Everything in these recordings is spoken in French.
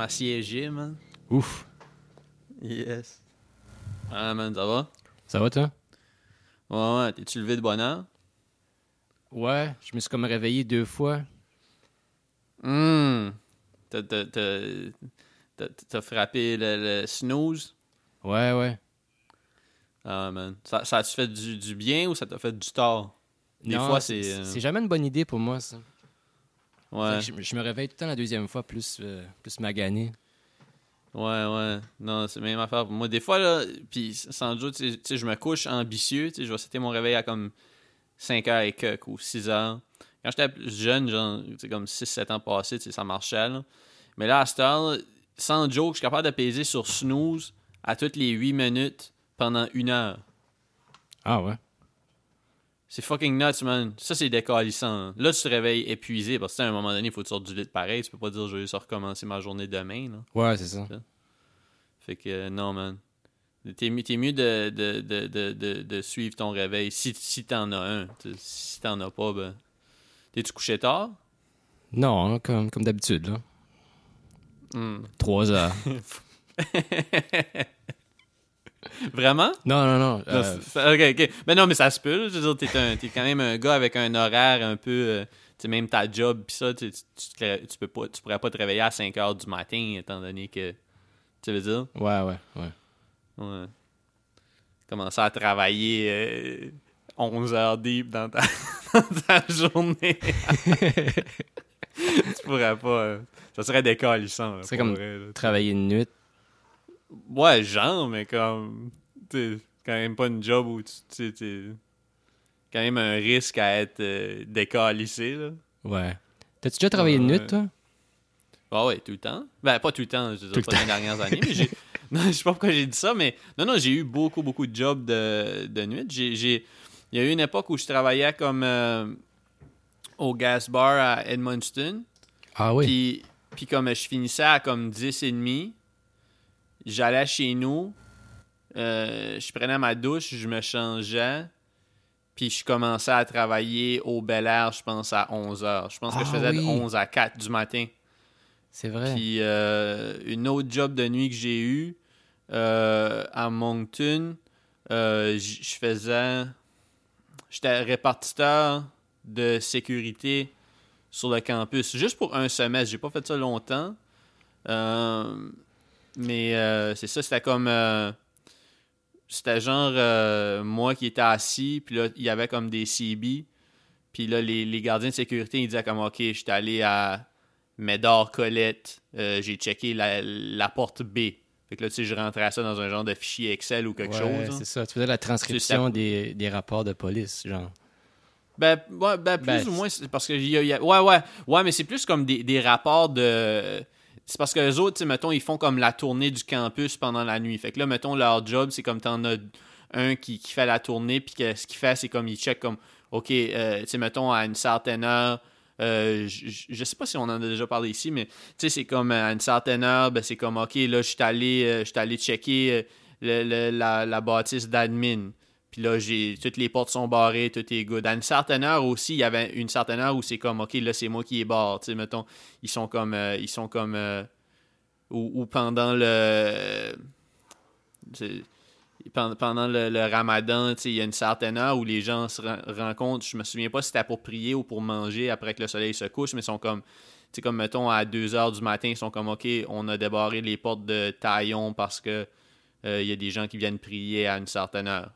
m'assiéger, man. Ouf. Yes. Ah, man, ça va? Ça va, toi? Ouais, ouais. T'es-tu levé de bonne heure? Ouais, je me suis comme réveillé deux fois. Hum. T'as- t'as- T'as t'as- t'as frappé le, le snooze? Ouais, ouais. Ah, man. Ça, ça a-tu fait du, du bien ou ça t'a fait du tort? Des Non, fois, c'est. euh, C'est jamais une bonne idée pour moi, ça. Ouais. Je, je me réveille tout le temps la deuxième fois, plus, euh, plus magané. Ouais, ouais. Non, c'est la même affaire. pour Moi, des fois, là, puis sans doute, tu sais- je me couche ambitieux. Tu sais, je vais setter mon réveil à comme 5 heures et quelques ou 6 heures. Quand j'étais plus jeune, genre, tu sais, comme 6-7 ans passés, tu sais, ça marchait, là. Mais là, à cette heure, sans joke, je suis capable de peser sur snooze à toutes les 8 minutes pendant une heure. Ah ouais? C'est fucking nuts, man. Ça, c'est décalissant. Là. Là, tu te réveilles épuisé parce que, à un moment donné, il faut que tu sortes du lit pareil. Tu peux pas dire, je vais juste recommencer ma journée demain, là. Ouais, c'est ça. Fait que euh, non, man. T'es mieux, de, de, de, de, suivre ton réveil si, si t'en as un. Si t'en as pas, ben. T'es-tu couché tard? Non, hein, comme, comme d'habitude, là. Hmm. Trois heures. Vraiment? non, non, non. Non, euh, ok, ok. Mais non, mais ça se peut. Je veux dire, t'es, quand même un gars avec un horaire un peu. euh, tu sais, même ta job, pis ça, tu, tu, tu, tu peux pas, tu pourrais pas te réveiller à 5 heures du matin, étant donné que. Tu veux dire? ouais, ouais, ouais. Ouais. Commencer à travailler euh, 11 heures deep dans ta, dans ta journée. tu pourrais pas. euh, ça serait décalissant. C'est comme- vrai. Travailler une nuit. Ouais, genre, mais comme. Tu sais, quand même pas une job où tu. tu sais, quand même un risque à être euh, décalissé, là. Ouais. T'as-tu déjà travaillé Ouais. nuit, toi? Ah ouais, tout le temps. Ben, pas tout le temps, je veux pas les dernières années, mais j'ai. Non, je sais pas pourquoi j'ai dit ça, mais. Non, non, j'ai eu beaucoup, beaucoup de jobs de, de nuit. J'ai, j'ai- Il y a eu une époque où je travaillais comme. euh, au gas bar à Edmundston. Ah oui. Puis, puis comme je finissais à comme 10 et demi, j'allais chez nous, euh, je prenais ma douche, je me changeais, puis je commençais à travailler au Bel Air, je pense, à 11 heures. Je pense que je Ah faisais de oui. 11 à 4 du matin. C'est vrai. Puis euh, une autre job de nuit que j'ai eu euh, à Moncton, euh, je faisais. J'étais répartiteur de sécurité sur le campus, juste pour un semestre. J'ai pas fait ça longtemps. Euh, mais euh, c'est ça, c'était comme. euh, c'était genre euh, moi qui étais assis, puis là, il y avait comme des CB. Puis là, les, les gardiens de sécurité, ils disaient comme, OK, je suis allé à Médard Colette, j'ai checké la, la porte B. Fait que là, tu sais, je rentrais ça dans un genre de fichier Excel ou quelque Ouais, chose. hein. C'est ça. Tu faisais la transcription des, des rapports de police, genre. Ben, ouais, ben, plus Ben, ou moins, parce que a- y a- ouais, ouais, ouais, mais c'est plus comme des, des rapports de. C'est parce que les autres, mettons, ils font comme la tournée du campus pendant la nuit. Fait que là, mettons, leur job, c'est comme t'en as un qui, qui fait la tournée, puis que ce qu'il fait, c'est comme il check comme, OK, euh, tu sais, mettons, à une certaine heure, euh, je, sais pas si on en a déjà parlé ici, mais tu sais, c'est comme à une certaine heure, ben, c'est comme, OK, là, je suis allé, euh, allé checker euh, le- le- la, la bâtisse d'admin. Puis là, j'ai toutes les portes sont barrées, tout est good. À une certaine heure aussi, il y avait une certaine heure où c'est comme, OK, là, c'est moi qui est barre. Tu sais, mettons, ils sont comme. euh, ils sont comme. euh, ou, pendant le. Pendant, pendant le, le ramadan, il y a une certaine heure où les gens se ren- rencontrent. Je me souviens pas si c'était pour prier ou pour manger après que le soleil se couche, mais ils sont comme. Tu comme mettons à 2 heures du matin, ils sont comme OK, on a débarré les portes de Taillon parce que euh, il y a des gens qui viennent prier à une certaine heure.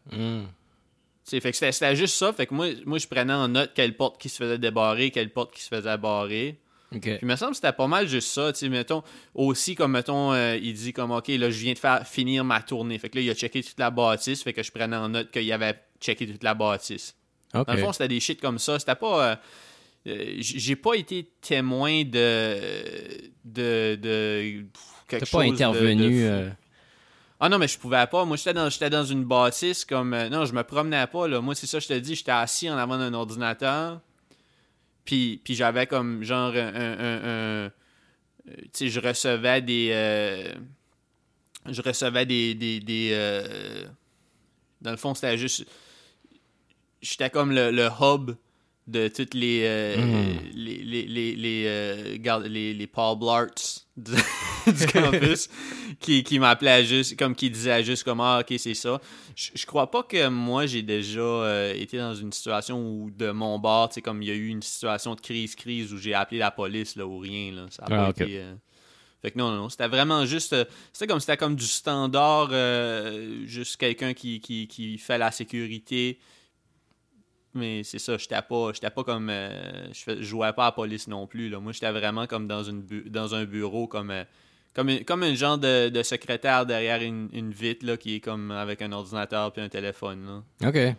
Sais, fait que c'était, juste ça. Fait que moi, moi, je prenais en note quelle porte qui se faisait débarrer, quelle porte qui se faisait barrer. Puis il me semble que c'était pas mal juste ça. Mettons, aussi, comme mettons, euh, il dit comme, OK, là, je viens de faire finir ma tournée. Fait que là, il a checké toute la bâtisse. Fait que je prenais en note qu'il avait checké toute la bâtisse. OK. Dans le fond, c'était des shit comme ça. C'était pas. euh, euh, j'ai pas été témoin de. de. de. quelque T'as chose pas de- de intervenu. euh, Ah non, mais je pouvais pas. Moi, j'étais dans, j'étais dans une bâtisse comme. euh, non, je me promenais pas. Là. Moi, c'est ça, je te dis, j'étais assis en avant d'un ordinateur. Puis, puis j'avais comme genre un. euh, tu sais, je recevais des. euh, je recevais des. des, dans le fond, c'était juste. J'étais comme le hub de toutes les euh, Mhm. les les les les, euh, garde- les, les Paul Blarts du, du campus qui, qui m'appelaient juste comme qui disaient juste comme ah ok c'est ça je, je crois pas que moi j'ai déjà euh, été dans une situation où de mon bord tu sais comme il y a eu une situation de crise crise où j'ai appelé la police là ou rien là ça a pas Ah, ok. été euh, fait que non, non, non, c'était vraiment juste. euh, c'était comme c'était comme du standard, euh, juste quelqu'un qui, qui, qui fait la sécurité. Mais c'est ça, j'étais pas, j'étais pas comme. euh, je, jouais pas à la police non plus. Là. Moi, j'étais vraiment comme dans, une bu- dans un bureau, comme, euh, comme, une- comme un genre de, de secrétaire derrière une, une vitre là, qui est comme avec un ordinateur puis un téléphone. Là. OK.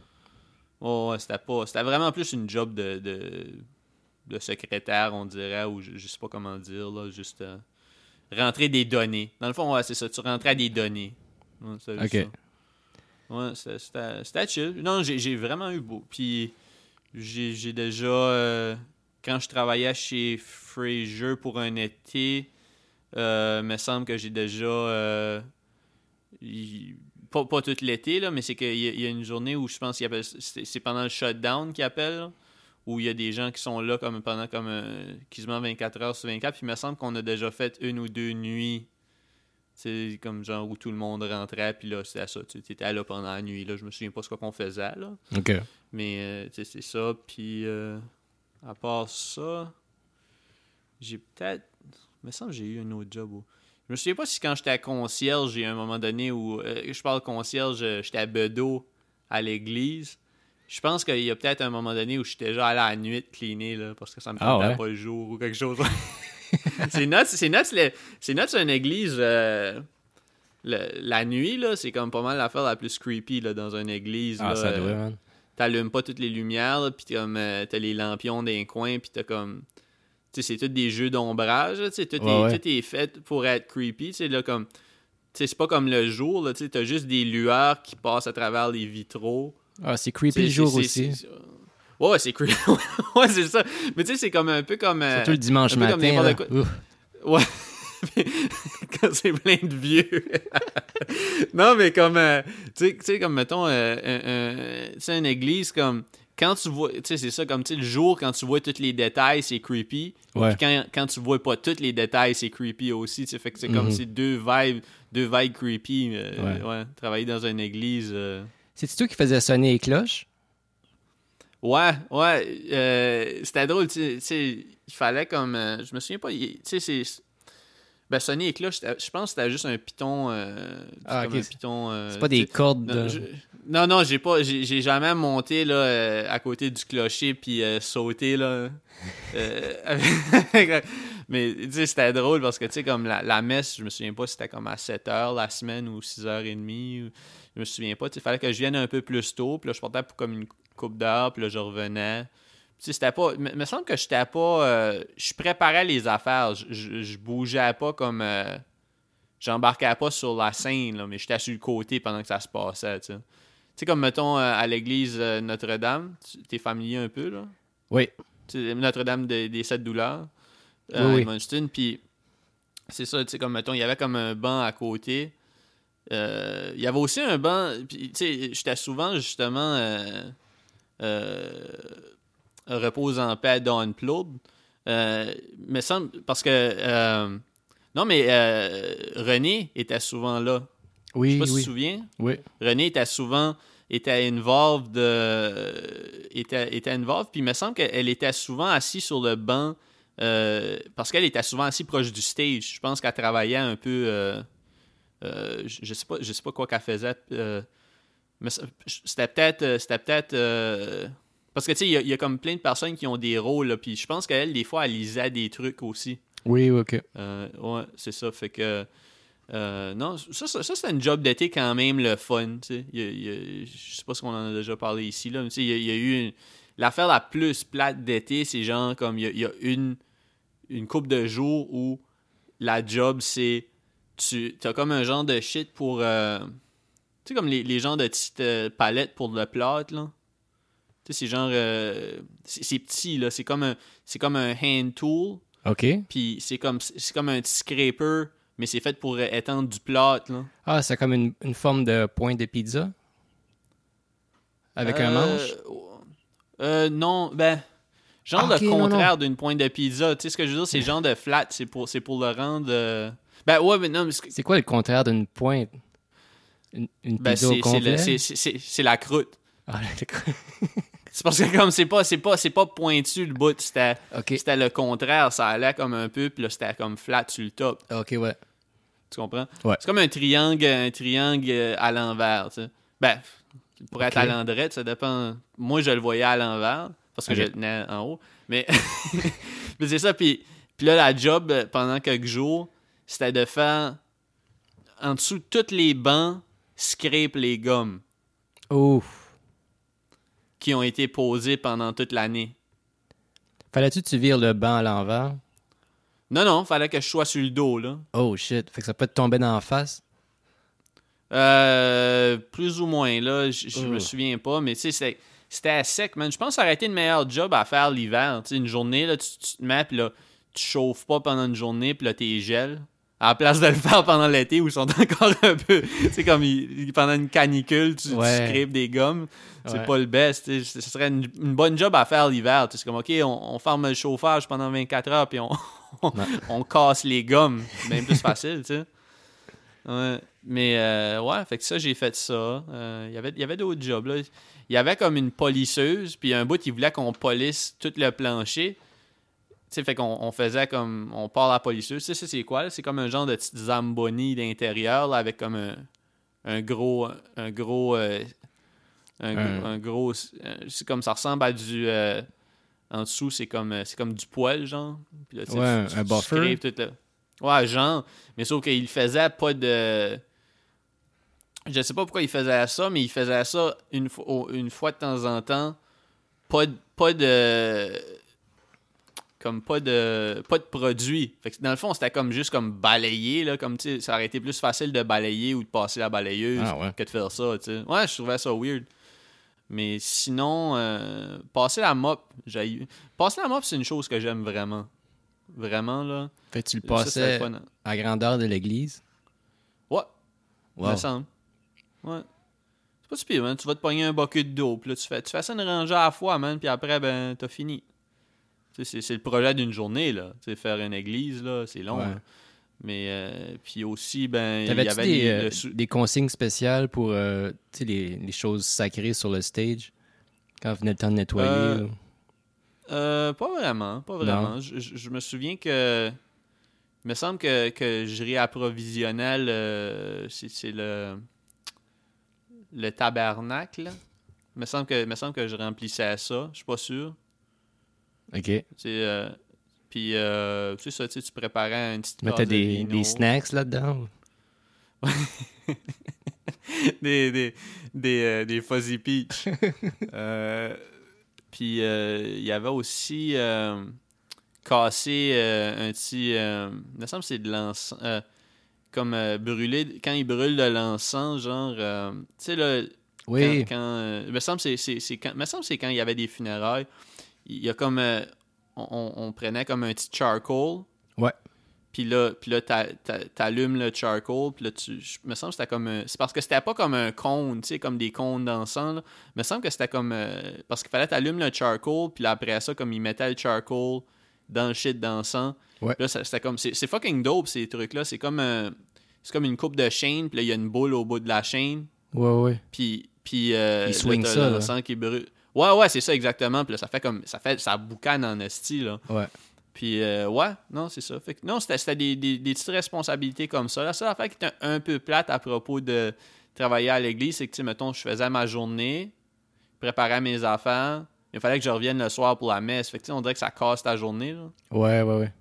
Oh, ouais, c'était pas. C'était vraiment plus une job de, de, de secrétaire, on dirait, ou je, je sais pas comment dire, là, juste euh, rentrer des données. Dans le fond, ouais, c'est ça, tu rentrais des données. Ouais, Ok. ça. Ouais, c'était- chill. Non, j'ai vraiment eu beau. Puis j'ai déjà. euh, quand je travaillais chez Fraser pour un été, euh, me semble que j'ai déjà. euh, pas, pas tout l'été, là, mais c'est qu'il y, y a une journée où je pense qu'il appelle. C'est pendant le shutdown qu'ils appellent, là, où il y a des gens qui sont là comme pendant comme euh, quasiment 24 heures sur 24. Puis il me semble qu'on a déjà fait une ou deux nuits. C'est comme genre où tout le monde rentrait, puis là, c'était ça. Tu étais là pendant la nuit. Là, je me souviens pas ce qu'on faisait, là. OK. Mais euh, tu sais, c'est ça. Puis euh, à part ça, j'ai peut-être. Il me semble que j'ai eu un autre job. Où... Je me souviens pas si quand j'étais à concierge, j'ai un moment donné où. euh, je parle concierge, euh, j'étais à Bedeau à l'église. Je pense qu'il y a peut-être un moment donné où j'étais déjà allé à la nuit cleaner là, parce que ça me Ah tentait ouais? pas le jour ou quelque chose. c'est nuts, c'est une église. euh, le- la nuit, là, c'est comme pas mal l'affaire la plus creepy là, dans une église. Ah, là, ça euh, doit, man. t'allumes pas toutes les lumières, là, puis comme euh, t'as les lampions d'un coin, puis t'as comme. Tu sais, c'est tous des jeux d'ombrage, là, tu sais, tout, Ouais, est, ouais. tout est fait pour être creepy, tu sais, là, comme. Tu c'est pas comme le jour, là, tu sais, t'as juste des lueurs qui passent à travers les vitraux. Ah, c'est creepy le jour aussi. Ouais, ouais, c'est creepy. ouais, c'est ça. Mais tu sais, c'est comme un peu comme. euh, Surtout le dimanche un peu comme matin. là. quoi. Ouais. quand c'est plein de vieux. non, mais comme, euh, tu sais- comme, mettons, euh, tu sais, une église, comme, quand tu vois, tu sais, c'est ça, comme, tu sais, le jour, quand tu vois tous les détails, c'est creepy. Ouais. Puis quand, quand tu vois pas tous les détails, c'est creepy aussi, tu sais, fait que c'est comme Mhm. ces deux vibes, deux vibes creepy, euh, Ouais. ouais. travailler dans une église... euh, C'est-tu toi qui faisais sonner les cloches? Ouais, ouais. euh, c'était drôle, tu sais-. Il fallait comme. euh, je me souviens pas. Tu sais, c'est. Ben, Sony et Cloche, je pense que c'était juste un piton. euh, Ah, c'est- euh, pas des cordes Non, de... je- non, non, j'ai pas. J'ai jamais monté là, euh, à côté du clocher puis sauté là. Mais tu sais, c'était drôle parce que tu sais, comme la, la messe, je me souviens pas si c'était comme à 7 h la semaine ou 6h30. ou- Je me souviens pas. Il fallait que je vienne un peu plus tôt. Puis là, je partais pour comme une coupe d'heure. Puis là, je revenais. Tu sais, c'était pas. Il me semble que j'étais pas. euh, je préparais les affaires. Je, je, bougeais pas comme. euh, J'embarquais pas sur la scène, là, mais j'étais sur le côté pendant que ça se passait. Tu sais, Tu sais, comme mettons euh, à l'église euh, Notre-Dame. Tu es familier un peu, là? Oui. Tu sais, Notre-Dame de- des Sept Douleurs. Oui, Puis c'est ça, tu sais, comme mettons, il y avait comme un banc à côté. Il y avait aussi un banc. Puis, tu sais, j'étais souvent justement. Euh, repose en paix Don Plourde. Euh, me semble. Parce que. euh, non, mais René était souvent là. Je sais Oui, pas si tu te oui. souviens. Oui. René était souvent était involved de était, était involved puis il me semble qu'elle était souvent assise sur le banc euh, parce qu'elle était souvent assise proche du stage je pense qu'elle travaillait un peu euh, euh, je, je sais pas je sais pas quoi qu'elle faisait mais c'était peut-être euh, c'était peut-être euh, parce que tu sais il y, a- il y a comme plein de personnes qui ont des rôles là, puis je pense qu'elle des fois elle lisait des trucs aussi Oui, ok. euh, ouais, c'est ça. Fait que. euh, non, ça, ça, ça, c'est un job d'été quand même le fun. je sais pas si on en a déjà parlé ici. Là, mais tu sais, il, y a, il y a eu. une- L'affaire la plus plate d'été, c'est genre comme il y a, il y a une, une couple de jours où la job, c'est. Tu as comme un genre de shit pour. euh, tu sais, comme les, les genres de petites euh, palettes pour le plâtre, là. Tu sais, c'est genre. euh, c'est petit, là. C'est comme un, c'est comme un hand tool. OK. Puis c'est comme comme un petit scraper, mais c'est fait pour euh, étendre du plâtre là. Ah, c'est comme une, une forme de point de pizza? Avec un manche? Euh, non, ben Genre le contraire d'une pointe de pizza. Tu sais ce que je veux dire? C'est genre de flat. C'est pour, pour le rendre. Ben ouais, mais non, mais C'est quoi le contraire d'une pointe? Une, une ben, pizza c'est, la croûte. Ah. C'est parce que comme c'est pas, c'est pas, c'est pas pointu le bout. C'était, le contraire. Ça allait comme un peu, puis là c'était comme flat sur le top. ok, ouais. Tu comprends? Ouais. C'est comme un triangle, un triangle euh, à l'envers, tu sais. Ben, pourrait être à l'endroit, ça dépend. Moi, je le voyais à l'envers, parce que je le tenais en haut. Mais, mais c'est ça, puis, puis là, la job, euh, pendant quelques jours, c'était de faire, en dessous de tous les bancs, scrape les gommes Ouf. qui ont été posés pendant toute l'année. Fallait-tu que tu vires le banc à l'envers? Non, non, fallait que je sois sur le dos, là. Oh shit. Fait que ça peut te tomber dans la face? Euh, plus ou moins, là, je me souviens pas, mais tu sais, c'était- à sec, man. Je pense que ça aurait été le meilleur job à faire l'hiver. Tu sais, une journée, là, tu, tu te mets, puis là, tu chauffes pas pendant une journée, puis là, t'es gel. À la place de le faire pendant l'été où ils sont encore un peu. C'est comme il- pendant une canicule, tu, tu Ouais. des gommes. C'est Ouais. pas le best. Ce serait une, une bonne job à faire l'hiver. tu sais. C'est comme, OK, on, on ferme le chauffage pendant 24 heures, puis on, on, casse les gommes. C'est bien plus facile, tu sais. Ouais. Mais euh, ouais, fait que ça, j'ai fait ça. Euh, il y avait- il y avait d'autres jobs. Là. Il y avait comme une polisseuse, puis un bout, il voulait qu'on polisse tout le plancher. Tu sais, fait qu'on on faisait comme. On part la polisseuse. Tu sais, c'est quoi? C'est comme un genre de petite zamboni d'intérieur, là, avec comme un, un gros. Un gros. euh, un, gros. euh, C'est comme ça ressemble à du. euh, en dessous, c'est comme, c'est comme du poil, genre. Puis là, tu Ouais, tu- un tu buffer. tout le- Ouais, genre. Mais sauf qu'il faisait pas de. Je sais pas pourquoi il faisait ça, mais il faisait ça une, une fois de temps en temps. Pas de. Pas de comme pas de pas de produit. Fait que dans le fond, c'était comme juste comme balayer là, comme tu ça aurait été plus facile de balayer ou de passer la balayeuse Ah ouais. que de faire ça. Ouais, je trouvais ça weird. Mais sinon euh, passer la mop, j'ai passer la mop, c'est une chose que j'aime vraiment. Vraiment là. Fait tu le passais à grandeur de l'église? Ouais, Wow. me semble. Ouais. C'est pas super, man. Tu vas te pogner un bucket d'eau, puis là, tu fais, tu fais ça une rangée à la fois, man, puis après, ben, t'as fini. C'est- le projet d'une journée, là. Faire une église, là, c'est long. Ouais. là. Mais, euh, puis aussi, ben, il y avait des, euh, le des consignes spéciales pour euh, les, les choses sacrées sur le stage? Quand venait le temps de nettoyer? Euh, ou- pas vraiment, pas vraiment. Je, je- je me souviens que. Il me semble que, que je réapprovisionnais le. C'est c'est le. Le tabernacle. Il me semble que, il me semble que je remplissais ça. Je suis pas sûr. OK. Tu sais, euh, puis, euh, tu sais, ça, tu préparais un petit Tu mettais des, des snacks là-dedans? des, des, des, euh, des Fuzzy Peach. Puis il y avait aussi cassé un petit. il me semble que c'est de l'encens. comme brûler. Quand ils brûlent de l'encens, genre. tu sais, là. Oui. Quand, quand, il me semble que c'est quand il y avait des funérailles. Il y a comme. euh, on, prenait comme un petit charcoal. Ouais. Puis là, puis là t'a- t'a- t'allumes le charcoal, puis là, tu, je me semble que c'était comme un- C'est parce que c'était pas comme un cône, tu sais, comme des cônes d'encens. Il me semble que c'était comme... euh, parce qu'il fallait t'allumes le charcoal, puis là, après ça, comme ils mettaient le charcoal dans le shit d'encens. Ouais. Là, c'était comme... C'est fucking dope, ces trucs-là. C'est comme... un- c'est comme une coupe de chaîne, puis là, il y a une boule au bout de la chaîne, Ouais, ouais. puis... Puis... Euh, là, swingent t'as ça, là. qui brûle. Ouais, ouais, c'est ça, exactement. Puis là, ça fait comme... Ça fait... Ça boucane en esti, là. Ouais. Puis, euh, ouais, non, c'est ça. Fait que, non, c'était des, des, des petites responsabilités comme ça. La seule affaire qui était un, peu plate à propos de travailler à l'église, c'est que, tu mettons, je faisais ma journée, préparais mes affaires, il fallait que je revienne le soir pour la messe. Fait que, on dirait que ça casse ta journée, là. Ouais, ouais, ouais.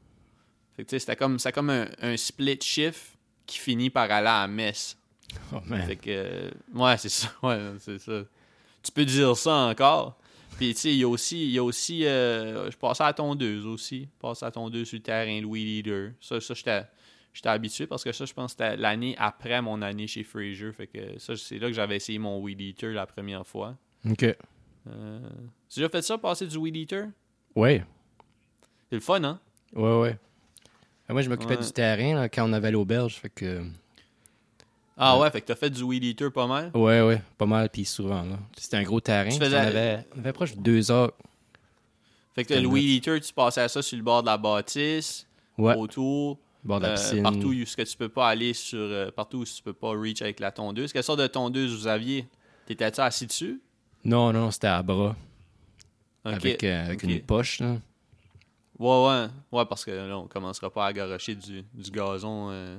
Fait que, tu sais, c'était comme, c'était comme un, un split shift qui finit par aller à la messe. Oh, man. Fait que, euh, ouais, c'est ça. Ouais, c'est ça. Tu peux dire ça encore. Puis, tu sais, il y a aussi, il y a aussi euh, je passais à la tondeuse aussi. Je passais à la tondeuse sur le terrain Louis Leader. Ça, ça j'étais, j'étais habitué parce que ça, je pense que c'était l'année après mon année chez Fraser. Fait que ça, c'est là que j'avais essayé mon Weed Eater la première fois. OK. Euh, tu as déjà fait ça, passer du Weed Eater? Ouais. C'est le fun, hein? Ouais, ouais. Euh, Moi, je m'occupais Ouais. du terrain là, quand on avait l'auberge, fait que... Ah Ouais. fait que t'as fait du Weed Eater pas mal? Ouais, ouais, pas mal, puis souvent, là. C'était un gros terrain. Tu puis faisais- On, avait, on avait proche de deux heures. Fait que le Weed Eater, tu passais à ça sur le bord de la bâtisse, Ouais, autour, bord de la euh, piscine. partout où ce que tu peux pas aller sur. euh, partout où tu peux pas reach avec la tondeuse. Quelle sorte de tondeuse vous aviez? T'étais-tu assis dessus? Non, non, c'était à bras. Ok, Avec, euh, avec ok. une poche, là. Ouais, ouais. Ouais, parce que là, on commencera pas à garocher du, du gazon. euh,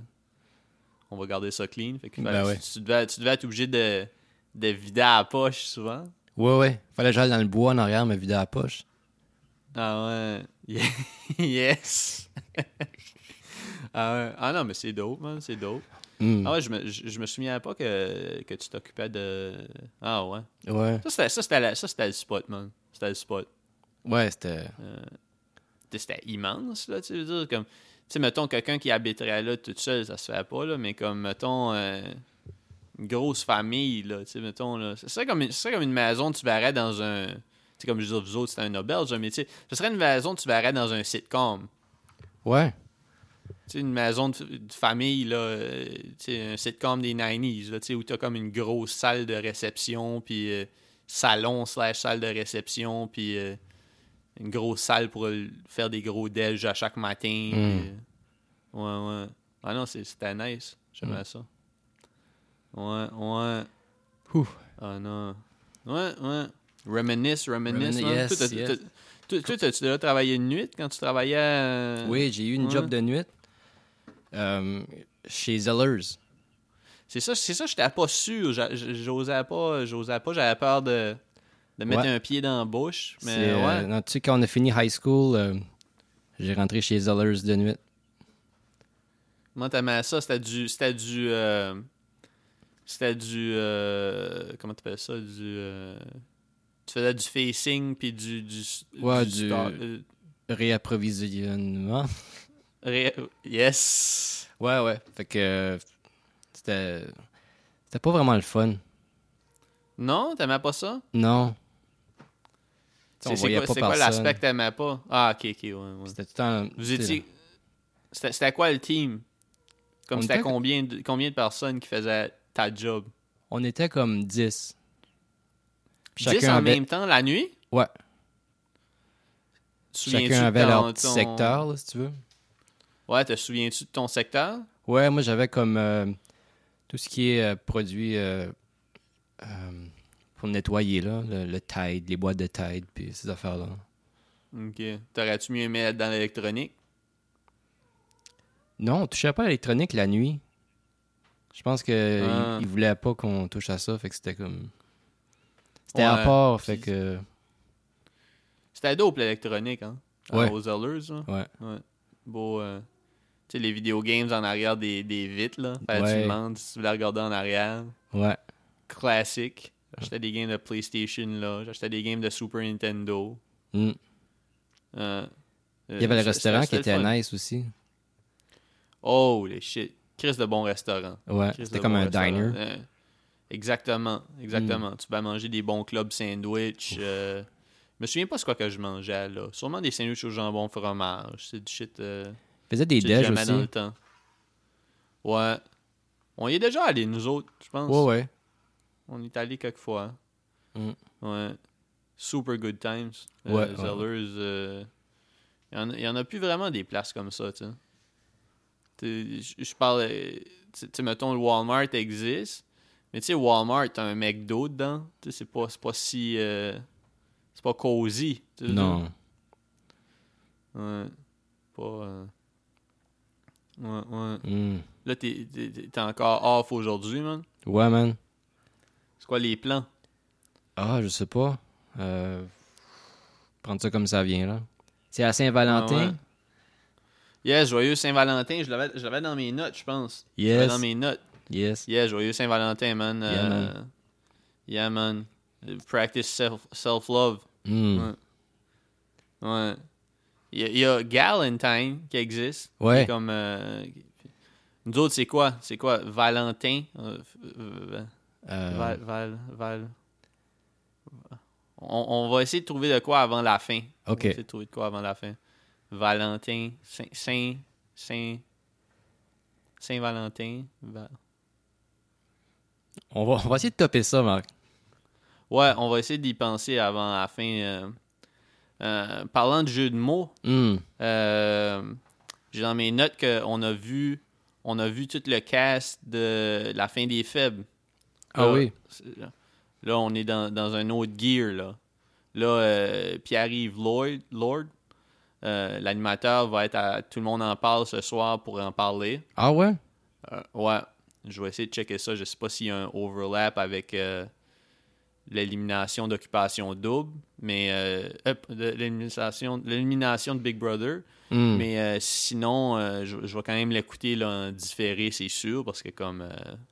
on va garder ça clean. Fait que Ben ouais. tu, devais, tu devais être obligé de, de vider à la poche souvent. Ouais, ouais. Fallait que j'aille dans le bois en arrière, me vider la poche. Ah ouais. yes. ah ouais. Ah non, mais c'est dope, man. C'est dope. Hmm. Ah ouais, je me, je, je me souviens pas que, que tu t'occupais de. Ah ouais. Ouais. Ça, c'était, ça, c'était, la- ça, c'était le spot, man. C'était le spot. Ouais, c'était. Sais, C'était immense, là, tu veux dire. Comme, sais, mettons, quelqu'un qui habiterait là tout seul, ça se fait pas, là, mais comme, mettons, euh, une grosse famille, là, tu sais, mettons, là. Ce serait comme, une- comme une maison que tu verrais dans un. Tu sais, comme je dire, vous autres, c'est un auberge, mais tu sais, ce serait une maison que tu verrais dans un sitcom. Ouais. Tu sais, une maison de, de famille, là, euh, tu sais, un sitcom des 90s, là, tu sais, où t'as comme une grosse salle de réception, puis euh, salon slash salle de réception, puis euh, une grosse salle pour euh, faire des gros déj à chaque matin. puis, euh, ouais, ouais. Ah non, c'est- c'était nice. J'aimais ça. Ouais, ouais. Ouh. Ah non. Ouais, ouais. Reminisce, reminisce. Yes, Toi, toi, t'as-tu déjà travaillé de nuit quand tu travaillais à... Oui, j'ai eu une ouais. job de nuit. euh, chez Zellers. C'est ça, c'est ça, j'étais pas sûr. J'osais pas, j'osais pas, j'avais peur de, de mettre Ouais. un pied dans la bouche. Mais euh, ouais. non, tu sais, quand on a fini high school, euh, j'ai rentré chez Zellers de nuit. Comment t'aimais ça? C'était du. C'était du. euh, c'était du. euh, comment t'appelles ça? Du. euh, tu faisais du facing puis du. du Ouais, du- euh, Réapprovisionnement. ré- yes! Ouais, ouais. Fait que euh, c'était. C'était pas vraiment le fun. Non, t'aimais pas ça? Non. Tu C'est quoi, l'aspect que t'aimais pas? Ah, ok, ok, ouais. ouais. C'était tout temps. Vous tu étiez. C'était quoi le team? Comme c'était était- combien de, combien de personnes qui faisaient ta job? On était comme 10. Puis 10 en avait- même temps la nuit? Ouais. Souviens-tu Chacun de avait ton- leur petit ton- secteur, là, si tu veux. Ouais, te souviens-tu de ton secteur? Ouais, moi j'avais comme euh, tout ce qui est euh, produit euh, pour nettoyer, là, le, le Tide, les boîtes de Tide, puis ces affaires-là. Ok. T'aurais-tu mieux aimé être dans l'électronique? Non, on touchait pas à l'électronique la nuit. Je pense que Ah. il- il voulait pas qu'on touche à ça, fait que c'était comme. C'était Ouais, à part, fait que. C'était dope l'électronique, hein? Ouais. Aux Zellers, là. Ouais. Beau. euh, Tu sais, les vidéo games en arrière des, des vitres, là. Fallait que tu Ouais. demandes si tu voulais regarder en arrière. Ouais. Classique. J'achetais des games de PlayStation, là. J'achetais des games de Super Nintendo. Mm. Euh, Il y avait le restaurant qui était nice aussi. Oh, les shit. Chris de bon restaurant. Ouais, c'était comme bon un restaurant. diner. Euh, exactement, exactement. Hmm. Tu vas manger des bons clubs sandwich. euh, je me souviens pas ce quoi que je mangeais là. Sûrement des sandwichs au jambon fromage. C'est du shit. Euh, faisait des déj aussi. dans le temps. Ouais. On y est déjà allé, nous autres, je pense. Ouais, ouais. On est allé quelques fois. Mm. Ouais. Super good times. Euh, Ouais. Zellers, euh, il y, en a- il y en a plus vraiment des places comme ça, tu sais. Je parle, euh, tu sais, mettons, le Walmart existe, mais tu sais, Walmart, t'as un McDo dedans. Tu sais, c'est pas, pas si. euh, c'est pas cosy. Non. Ouais. Pas. euh, Ouais, ouais. Mm. Là, t'es encore off aujourd'hui, man. Ouais, man. C'est quoi les plans? Ah, je sais pas. Euh, prendre ça comme ça vient, là. C'est à Saint-Valentin. Ah ouais. Yes, joyeux Saint-Valentin. Je l'avais je l'avais dans mes notes, je pense. Je Yes. dans mes notes. Yes. Yeah, joyeux Saint-Valentin, man. Yeah, Euh, man. yeah, man. Euh, Practice self- self-love. Mm. Ouais. ouais. Il y, a, Galentine qui existe. Ouais. Qui Comme, euh, nous autres, c'est quoi? C'est quoi? Valentin? Euh, euh, Val, Val, Val. On, on va essayer de trouver de quoi avant la fin. On va Ok. essayer de trouver de quoi avant la fin. Valentin, Saint, Saint, Saint, Saint-Valentin. Val- on, va, on va essayer de topper ça, Marc. Ouais, on va essayer d'y penser avant la fin. euh, Euh, parlant de jeu de mots, Hmm. euh, j'ai dans mes notes qu'on a vu on a vu tout le cast de La fin des faibles. Ah Là, oui. Là, on est dans, dans un autre gear, là. Là, euh, Pierre-Yves Lloyd, Lord, euh, l'animateur, va être à Tout le monde en parle ce soir pour en parler. Ah ouais? Euh, ouais, je vais essayer de checker ça. Je sais pas s'il y a un overlap avec euh, l'élimination d'occupation double, mais euh, euh, l'élimination l'élimination de Big Brother. Hmm. Mais euh, sinon, euh, je, je vais quand même l'écouter là, en différé, c'est sûr, parce que comme euh,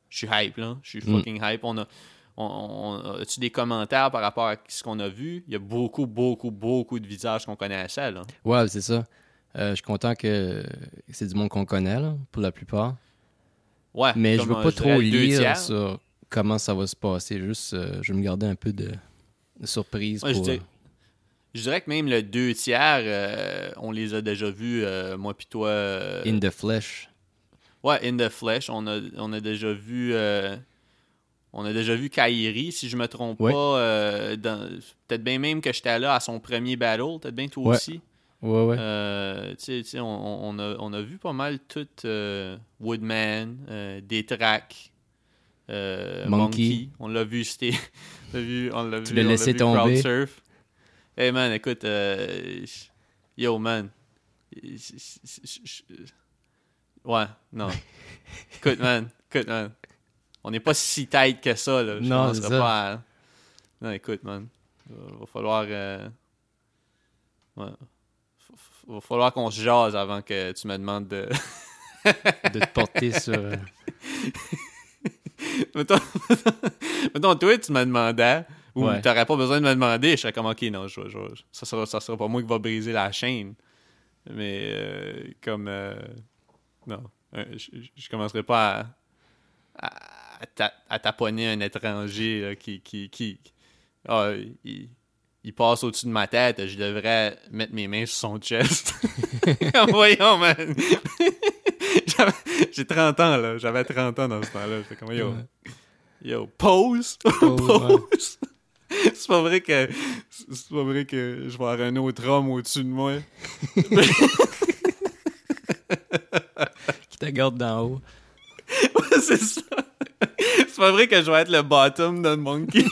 je suis hype, là. Je suis Mm. fucking hype. On a. On, on- as-tu des commentaires par rapport à ce qu'on a vu? Il y a beaucoup, beaucoup, beaucoup de visages qu'on connaissait, là. Ouais, c'est ça. Je suis content que c'est du monde qu'on connaît, là, pour la plupart. Ouais. Mais je veux pas trop lire sur comment ça va se passer. Juste, euh, je vais me garder un peu de, de surprise Ouais, je pour... dirais- Je dirais que même le deux tiers, euh, on les a déjà vus, euh, moi puis toi. euh, In the flesh. Ouais, In the Flesh. On a, on a déjà vu. euh, on a déjà vu Kairi, si je me trompe Ouais. pas. euh, Peut-être bien même que j'étais là à son premier battle. Peut-être bien toi Ouais. aussi. Ouais, ouais. Euh, tu sais- tu sais, on, on a, on a vu pas mal tout euh, Woodman, euh, euh, Monkey. Monkey. On l'a vu, c'était. on l'a vu, on l'a Tu vu, laissé tomber. Crowdsurf. Hey man, écoute, euh, yo man. Ouais, non. écoute man, écoute man. On n'est pas si tight que ça, là. Je Non, ça. pas à- Non, écoute man. Va falloir. euh, Ouais. Va falloir qu'on se jase avant que tu me demandes de. de te porter sur... mettons, mettons, toi, tu me demandais, ou Ouais. t'aurais pas besoin de me demander, je serais comme, ok, non, je, je- ça, sera, ça sera pas moi qui va briser la chaîne. Mais, euh, comme, euh, non, euh, je, je- commencerai pas à, à, à ta- à taponner un étranger là, qui, qui, qui, ah, il, il passe au-dessus de ma tête, je devrais mettre mes mains sur son chest. Voyons, man. J'ai 30 ans, là. J'avais 30 ans dans ce temps-là. J'étais comme, yo, yo, pause. Ouais. pause. C'est pas vrai que c'est pas vrai que je vais avoir un autre homme au-dessus de moi. Qui te garde d'en haut. c'est ça. C'est pas vrai que je vais être le bottom d'un monkey.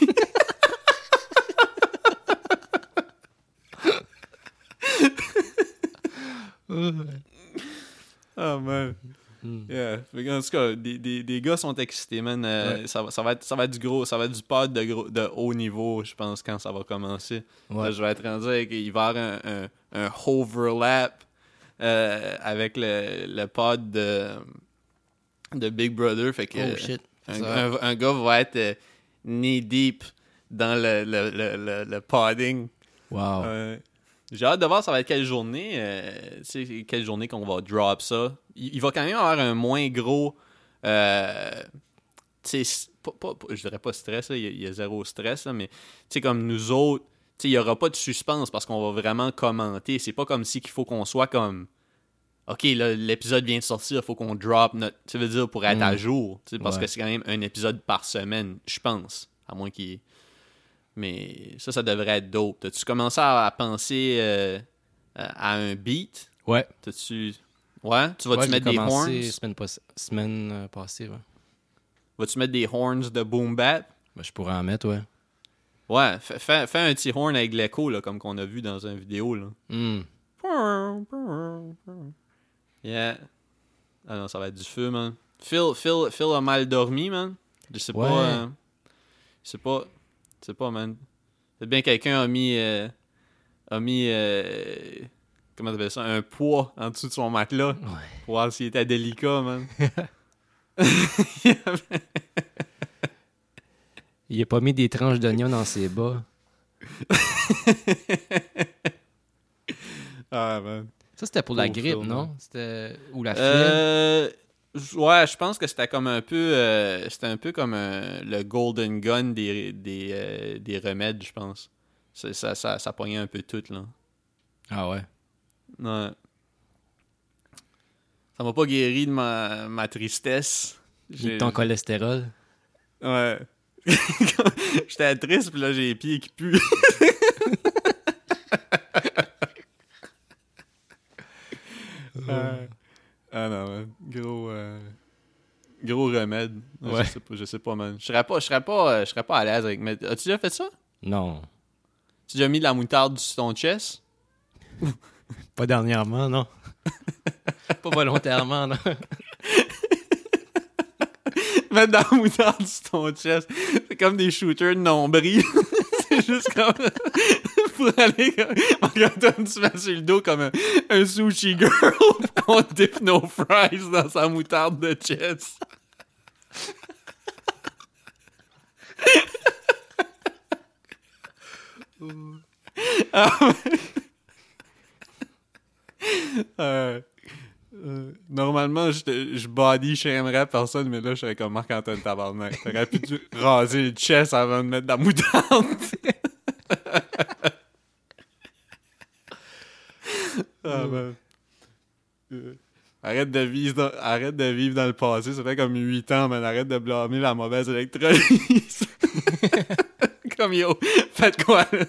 Oh man. Hmm. Yeah. En tout cas, des, des, des gars sont excités, man. Euh, ça, va, ça, va être, ça va être du gros, ça va être du pod de, gros, de haut niveau, je pense, quand ça va commencer. Ouais. Là, je vais être rendu avec, il va y avoir un, un, un overlap euh, avec le, le pod de, de Big Brother. Fait que Oh shit. un, Ça- un- un gars va être euh, knee deep dans le, le, le, le, le podding. Wow. J'ai hâte de voir ça va être quelle journée. euh, quelle journée qu'on va drop ça. Il, il va quand même avoir un moins gros. Euh, tu sais, pas- pas- pas- je dirais pas stress, là, il, y a, zéro stress, là, mais tu sais, comme nous autres, tu sais, il y aura pas de suspense parce qu'on va vraiment commenter. C'est pas comme si qu'il faut qu'on soit comme. Ok, là, l'épisode vient de sortir, il faut qu'on drop notre. Tu veux dire, pour être Mm. à jour. tu sais, Parce Ouais. que c'est quand même un épisode par semaine, je pense. À moins qu'il. Mais ça, ça devrait être dope. T'as-tu commencé à, à penser euh, à un beat? Ouais. T'as-tu. Ouais? Tu vas-tu Ouais, mettre des horns? Semaine, pas- semaine euh, passée, ouais. Vas-tu mettre des horns de boom bap? Ben, je pourrais en mettre, ouais. Ouais, fais, fais- un petit horn avec l'écho, là, comme qu'on a vu dans une vidéo, là. Hmm. Yeah. Ah non, ça va être du feu, man. Phil, Phil, Phil a mal dormi, man. Je sais Ouais. pas. euh, je sais pas. Je sais pas, man. Peut-être bien quelqu'un a mis. euh, a mis. euh, comment t'appelles ça Un poids en dessous de son matelas. Ouais. Pour voir s'il était délicat, man. Il a pas mis des tranches d'oignon dans ses bas. ah, man. Ça, c'était pour la grippe, non? C'était... Ou la fièvre? Euh, Ouais, je pense que c'était comme un peu. Euh, c'était un peu comme euh, le Golden Gun des, des, euh, des remèdes, je pense. Ça, ça, ça, un peu tout, là. Ah ouais? Ouais. Ça m'a pas guéri de ma, ma tristesse. J'ai ton cholestérol? Ouais. J'étais triste, puis là, j'ai les pieds qui puent. Ah non, gros. Euh, gros remède. Je sais pas, je sais pas, man. Je serais pas, je serais pas, euh, je serais pas à l'aise avec. Mais as-tu déjà fait ça? Non. Tu as déjà mis de la moutarde sur ton chest? pas dernièrement, non. pas volontairement, non. Mettre dans la moutarde sur ton chest, c'est comme des shooters de nombril. c'est juste comme pour aller. Comme... Quand tu mets sur le dos comme un, sushi girl qu'on dip nos fries dans sa moutarde de chest. Ah, euh, euh, normalement, je, je body shamerais personne, mais là, je serais comme Marc-Antoine Tabarnak. T'aurais pu raser le chest avant de mettre de la moutarde. ah, man. Euh, Arrête de, vivre dans, arrête de vivre dans le passé, ça fait comme 8 ans, man. Arrête de blâmer la mauvaise électrolyse. comme yo, faites quoi, là?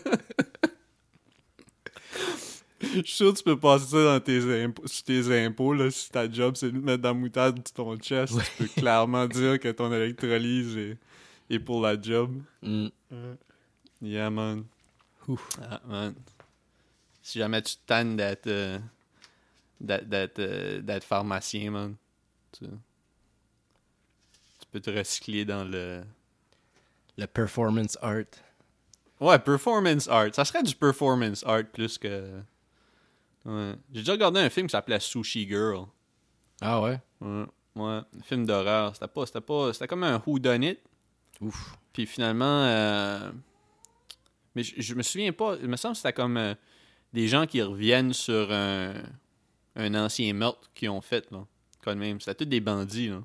Je suis sûr que tu peux passer ça dans tes impôts, sur tes impôts, là, si ta job c'est de mettre de la moutarde sur ton chest, tu peux clairement dire que ton électrolyse est, est pour la job. Mm. Yeah, man. Ouf. Ah, man. Si jamais tu te tannes d'être euh, d'être- euh, d'être pharmacien, man, tu, tu peux te recycler dans le... Le performance art. Ouais, performance art. Ça serait du performance art plus que... Ouais. J'ai déjà regardé un film qui s'appelait Sushi Girl. Ah ouais? Ouais, ouais. Un film d'horreur. C'était pas... C'était pas... C'était comme un whodunit. Ouf. Puis finalement... euh, Mais je, je me souviens pas... Il me semble que c'était comme euh, des gens qui reviennent sur un... un ancien meurtre qu'ils ont fait, là. Quand même. C'était tous des bandits, là.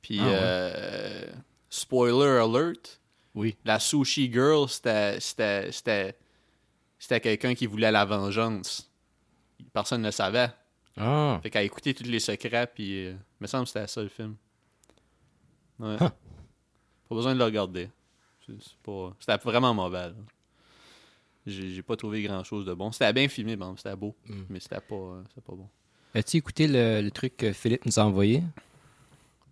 Puis... Ah ouais. euh, Spoiler alert. Oui. La Sushi Girl, c'était... C'était... C'était... C'était quelqu'un qui voulait la vengeance. Personne ne le savait. Ah. Fait qu'à écouter tous les secrets, puis... euh, il me semble que c'était ça, le film. Ouais. Huh. Pas besoin de le regarder. C'est pas... C'était vraiment mauvais, là. J'ai pas trouvé grand-chose de bon. C'était bien filmé, bon, c'était beau, Mm. mais c'était pas, euh, pas bon. As-tu écouté le, le truc que Philippe nous a envoyé?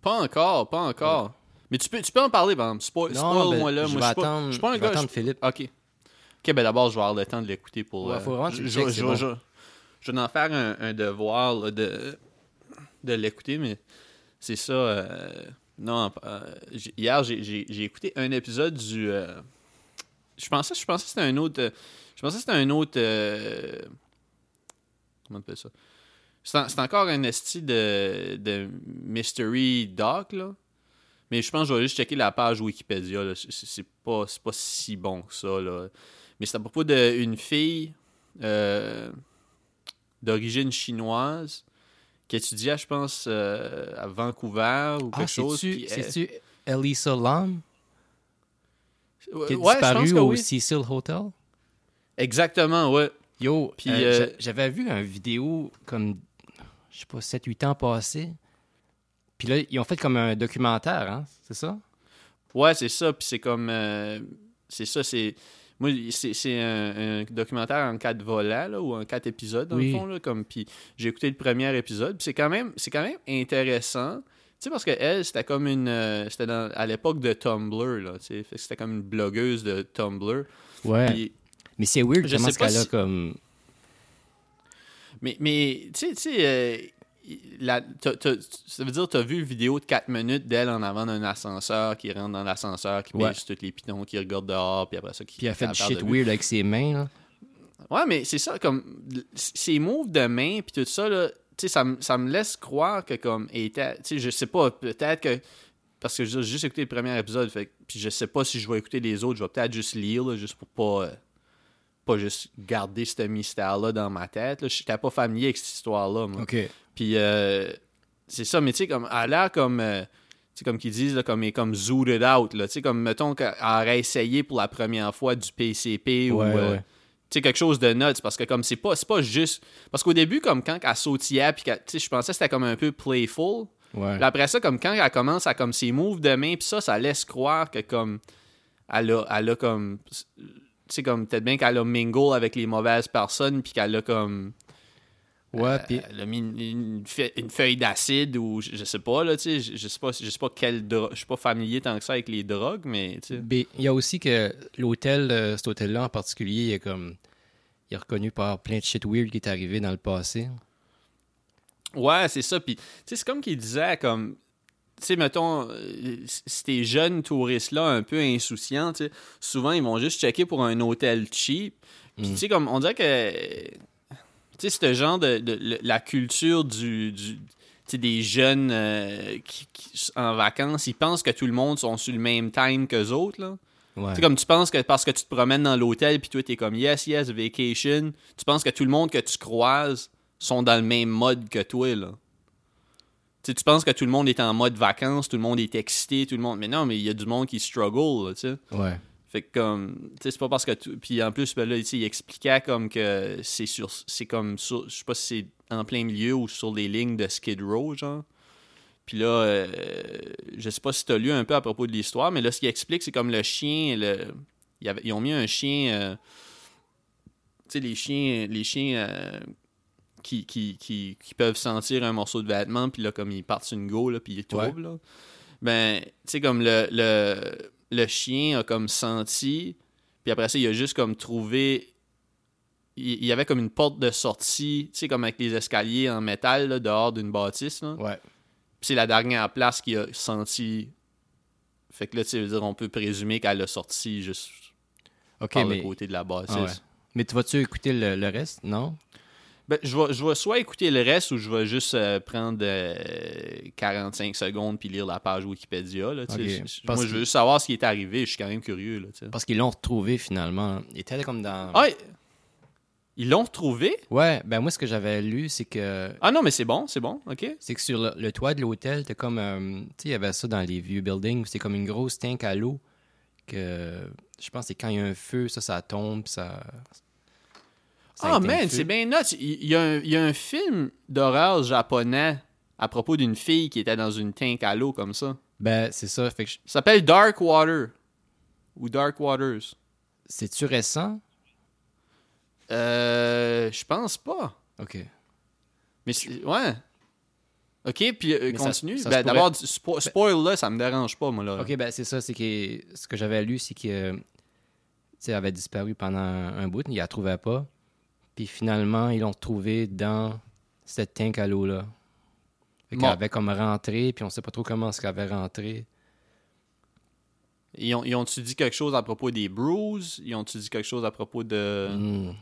Pas encore, pas encore. Mais tu peux, tu peux en parler, par exemple. Spoil, spoil-moi ben, là. je Moi, vais je suis pas, attendre, je suis pas un je vais gars... attendre je- Philippe. Ok. Ok, ben d'abord, je vais avoir le temps de l'écouter pour... Ouais, euh, faut vraiment que tu je, bon. vais en faire un, un devoir là, de, de l'écouter, mais c'est ça... euh, non, euh, hier, j'ai- écouté un épisode du... je pensais, je pensais que c'était un autre... euh, je pensais que c'était un autre... euh, comment on appelle ça? C'est en- c'est encore un esti de, de Mystery Doc, là. Mais je pense que je vais juste checker la page Wikipédia. C'est- pas, pas si bon que ça. Là. Mais c'est à propos d'une fille euh, d'origine chinoise qui étudiait, je pense, euh, à Vancouver ou quelque Ah, chose. c'est-tu, elle- Elisa Lam qui est ouais, que au oui. Cecil Hotel? Exactement, ouais. Yo, Puis, euh, euh, j'a- j'avais vu une vidéo comme, je sais pas, 7-8 ans passés. Puis là, ils ont fait comme un documentaire, hein? C'est ça? Ouais, c'est ça. Puis c'est comme. euh, c'est ça, c'est. Moi, c'est c'est un, un documentaire en quatre volets, là, ou en quatre épisodes, dans Oui. le fond. Là, comme, puis j'ai écouté le premier épisode. Puis c'est quand, même- c'est quand même intéressant. Tu sais, parce que elle, c'était comme une. euh, c'était dans- à l'époque de Tumblr, là. Tu sais, c'était comme une blogueuse de Tumblr. Ouais. Puis- Mais c'est weird Je comment sais ce pas qu'elle a comme... mais, mais tu sais, tu sais. euh, la- t'as- t'as- ça veut dire que tu as vu une vidéo de 4 minutes d'elle en avant d'un ascenseur qui rentre dans l'ascenseur, qui Ouais. pèse tous les pitons, qui regarde dehors, puis après ça, qui Puis elle fait du shit weird avec ses mains, là. Ouais, mais c'est ça, comme, ces moves de main, puis tout ça, là, sais, ça, me- ça me laisse croire que, comme, était, tu sais, je sais pas, peut-être que, parce que j'ai juste écouté le premier épisode, fait, puis je sais pas si je vais écouter les autres, je vais peut-être juste lire, là, juste pour pas, euh, pas juste garder ce mystère-là dans ma tête, là. Je n'étais pas familier avec cette histoire-là, moi. OK. Puis euh, c'est ça, mais tu sais, comme, elle a l'air comme, euh, tu sais, comme qu'ils disent, là, comme, comme zooted out, là. Tu sais, comme, mettons qu'elle aurait essayé pour la première fois du PCP ou, Ouais, euh, ouais. Sais, quelque chose de nuts, parce que comme, c'est pas, c'est pas juste... Parce qu'au début, comme, quand elle sautillait, puis qu'elle- tu sais, je pensais que c'était comme un peu playful. Ouais. Puis après ça, comme, quand elle commence à, comme, ses moves de main, puis ça, ça laisse croire que, comme, elle a, elle a comme... Tu sais, comme, peut-être bien qu'elle a mingle avec les mauvaises personnes, puis qu'elle a, comme Ouais, Euh, elle a mis une, une fe- une feuille d'acide ou je, je sais pas, là, tu sais, je, je sais pas, je sais pas quelle dro- je suis pas familier tant que ça avec les drogues, mais tu sais. ben, il y a aussi que l'hôtel, euh, cet hôtel-là en particulier, il est comme. Il est reconnu par plein de shit weird qui est arrivé dans le passé. Ouais, c'est ça. Puis, tu sais, c'est comme qu'il disait, comme, tu sais, mettons, euh, ces jeunes touristes-là, un peu insouciants, tu sais, souvent, ils vont juste checker pour un hôtel cheap. Puis, Mm. tu sais, comme, on dirait que, tu sais, ce genre de, la culture du, du des jeunes euh, qui, qui- en vacances, ils pensent que tout le monde sont sur le même time qu'eux autres, là. Ouais. Tu sais, comme tu penses que parce que tu te promènes dans l'hôtel puis toi t'es comme yes yes vacation, tu penses que tout le monde que tu croises sont dans le même mode que toi là. Tu penses que tout le monde est en mode vacances, tout le monde est excité, tout le monde. Mais non, mais il y a du monde qui struggle, là. Ouais. Fait que comme, tu sais, c'est pas parce que tu... Puis en plus, ben là, il expliquait comme que c'est sur... C'est comme sur... Je sais pas si c'est en plein milieu ou sur les lignes de Skid Row, genre. Puis là, euh, je sais pas si t'as lu un peu à propos de l'histoire, mais là, ce qu'il explique, c'est comme le chien... Le... Ils ont mis un chien... euh, Tu sais, les chiens... Les chiens... euh, Qui, qui, qui, qui peuvent sentir un morceau de vêtement, puis là, comme ils partent sur une go, là, puis ils troublent, là. Ben, tu sais, comme le, le, le chien a comme senti, puis après ça, il a juste comme trouvé. Il y avait comme une porte de sortie, tu sais, comme avec les escaliers en métal, là, dehors d'une bâtisse, là. Ouais. Puis c'est la dernière place qu'il a senti. Fait que là, tu sais, veux dire, on peut présumer qu'elle a sorti juste Ok, par mais. le côté de la bâtisse. Ah ouais. Mais tu vas-tu écouter le, le reste? Non? Ben, je vais, je vais soit écouter le reste ou je vais juste euh, prendre euh, 45 secondes puis lire la page Wikipédia. Là. Je- Moi, je veux juste savoir ce qui est arrivé. Je suis quand même curieux. Là. Parce qu'ils l'ont retrouvé finalement. Il était comme dans. Ah, ils l'ont retrouvé? Ouais, ben moi, ce que j'avais lu, c'est que. Ah non, mais c'est bon, c'est bon, ok. C'est que sur le, le toit de l'hôtel, t'as comme. euh, tu sais, il y avait ça dans les vieux buildings. C'est comme une grosse tank à l'eau. Que. Je pense que quand il y a un feu, ça, ça tombe. Ça. Ah le man, c'est bien nuts. Il y, a un, il y a un film d'horreur japonais à propos d'une fille qui était dans une tank à l'eau comme ça. Ben, c'est ça. Fait que. je- Ça s'appelle Dark Water. Ou Dark Waters. C'est-tu récent? Euh. Je pense pas. Ok. Mais ouais. Ok, puis euh, ça- continue. ça Ben, pourrait- D'abord, spo- spoil là, ça me dérange pas, moi là. Ok, ben c'est ça. C'est que ce que j'avais lu, c'est que. Tu sais, elle avait disparu pendant un, un bout, il la trouvait pas. Puis finalement, ils l'ont retrouvée dans cette tank à l'eau-là. Fait qu'elle Bon. avait comme rentré, puis on sait pas trop comment est-ce qu'elle avait rentré. Ils ont- ils ont-tu dit quelque chose à propos des bruises? Ils ont-tu dit quelque chose à propos de. Hmm,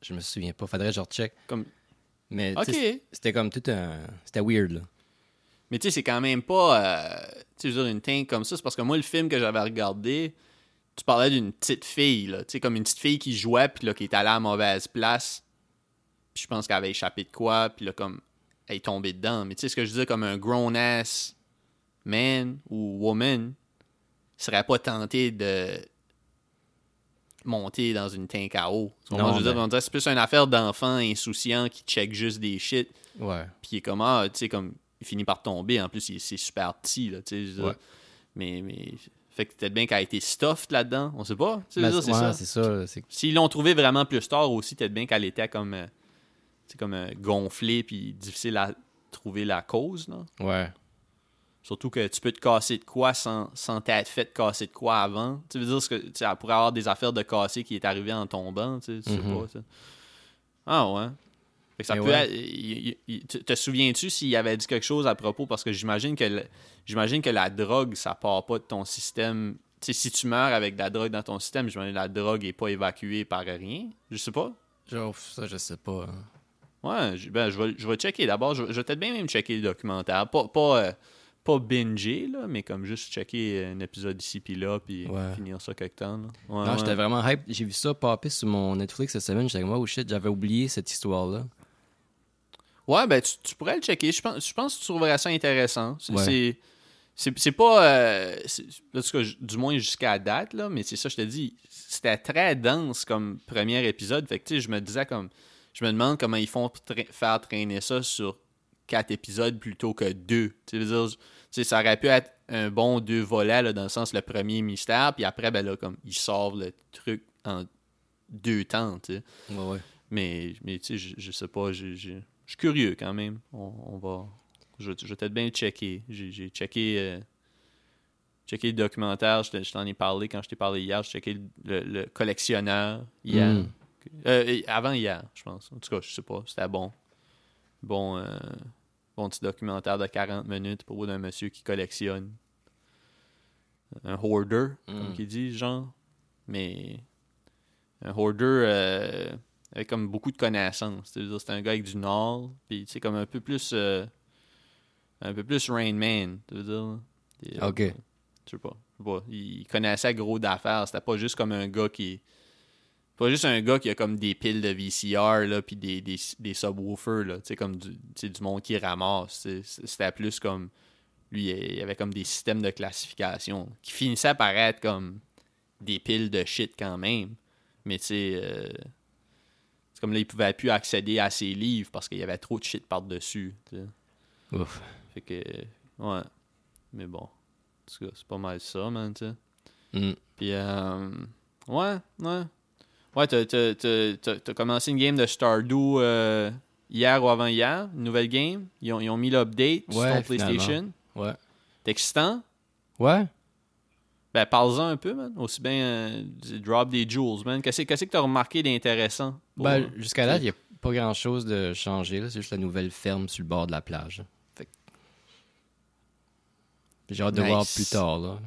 je me souviens pas. Faudrait que je recheck. Comme... Mais c'était comme tout un. C'était weird, là. Mais tu sais, c'est quand même pas. euh, tu sais, je veux dire, une tank comme ça, c'est parce que moi, le film que j'avais regardé, tu parlais d'une petite fille, là. Tu sais, comme une petite fille qui jouait, puis là, qui est allée à la mauvaise place. Puis je pense qu'elle avait échappé de quoi, puis là, comme, elle est tombée dedans. Mais tu sais, ce que je disais, comme un grown-ass man ou woman serait pas tenté de monter dans une tank à eau. Tu comprends? Non, je veux dire, c'est plus une affaire d'enfant insouciant qui check juste des shit Ouais. puis il est comme ah, tu sais comme il finit par tomber en plus il- c'est super petit là tu sais. Ouais. mais mais fait que peut-être bien qu'elle a été stuffed là-dedans on sait pas je Ben, c'est ouais, ça c'est ça. c'est- s'ils l'ont trouvé vraiment plus tard aussi peut-être bien qu'elle était comme euh, comme euh, gonflée puis difficile à trouver la cause là Ouais. surtout que tu peux te casser de quoi sans, sans t'être fait casser de quoi avant tu veux dire que elle pourrait avoir des affaires de casser qui est arrivé en tombant tu sais tu sais Mhm. pas ah ouais fait que ça Mais peut ouais. être- il- il- il- te souviens-tu s'il avait dit quelque chose à propos? Parce que j'imagine que j'imagine que la drogue ça part pas de ton système si tu meurs avec de la drogue dans ton système j'imagine que la drogue est pas évacuée par rien je sais pas Genre, ça, je sais pas. hein. Ouais, je, ben, je, vais, je vais checker d'abord. Je, vais- je vais peut-être bien même checker le documentaire. Pas, pas, euh, pas binger, là, mais comme juste checker un épisode ici puis là, puis Ouais. finir ça quelque temps. là. Ouais, non, ouais. j'étais vraiment hype. J'ai vu ça popper sur mon Netflix cette semaine. J'étais comme, oh shit, j'avais oublié cette histoire-là. Ouais, ben tu, tu pourrais le checker. Je pense, je pense que tu trouverais ça intéressant. C'est, Ouais. pas. euh, c'est- en tout cas, j- du moins jusqu'à date, là, mais c'est ça, je te dis. C'était très dense comme premier épisode. Fait que tu sais, je me disais comme. Je me demande comment ils font pour tra- faire traîner ça sur quatre épisodes plutôt que deux. Tu sais, ça aurait pu être un bon deux volets, là, dans le sens le premier mystère, puis après, ben là, comme ils sortent le truc en deux temps, tu sais. Ouais, ouais. Mais, mais tu sais, je, je sais pas, suis curieux quand même. On, on va. Je, je vais peut-être bien le checker. J'ai checké. euh, checké le documentaire, je, te- je t'en ai parlé quand je t'ai parlé hier. J'ai checké le, le- le collectionneur hier. Mm. Euh, avant hier, je pense. En tout cas, je sais pas. C'était bon. Bon, euh, bon petit documentaire de 40 minutes pour d'un monsieur qui collectionne. Un hoarder, comme Mm. qu'il dit, genre. Mais un hoarder euh, avec comme beaucoup de connaissances. C'est un gars avec du nord, puis c'est comme un peu plus. euh, un peu plus Rain Man, tu veux dire. Et, euh, Ok. je sais pas. je sais pas. Il connaissait gros d'affaires. C'était pas juste comme un gars qui. Pas juste un gars qui a comme des piles de VCR, là, puis des, des, des subwoofers, là. Tu sais, comme du, tu sais, du monde qui ramasse. tu sais. C'était plus comme. Lui, il avait comme des systèmes de classification qui finissaient par être comme des piles de shit quand même. Mais tu sais. euh, c'est comme là, il pouvait plus accéder à ses livres parce qu'il y avait trop de shit par-dessus. Ouf. Fait que. Ouais. Mais bon. En tout cas, c'est pas mal ça, man, tu sais. Mm. Puis, euh, ouais, ouais. Ouais, t'as, commencé une game de Stardew euh, hier ou avant-hier, une nouvelle game. Ils ont, ils ont mis l'update sur ton PlayStation. Ouais. C'est excitant? Ouais. Ben, parle-en un peu, man. Aussi bien euh, drop des jewels, man. Qu'est-ce, qu'est-ce que t'as remarqué d'intéressant? pour- Ben, jusqu'à là, il n'y a pas grand-chose de changé. là. C'est juste la nouvelle ferme sur le bord de la plage. Fait J'ai hâte de voir plus tard. Là.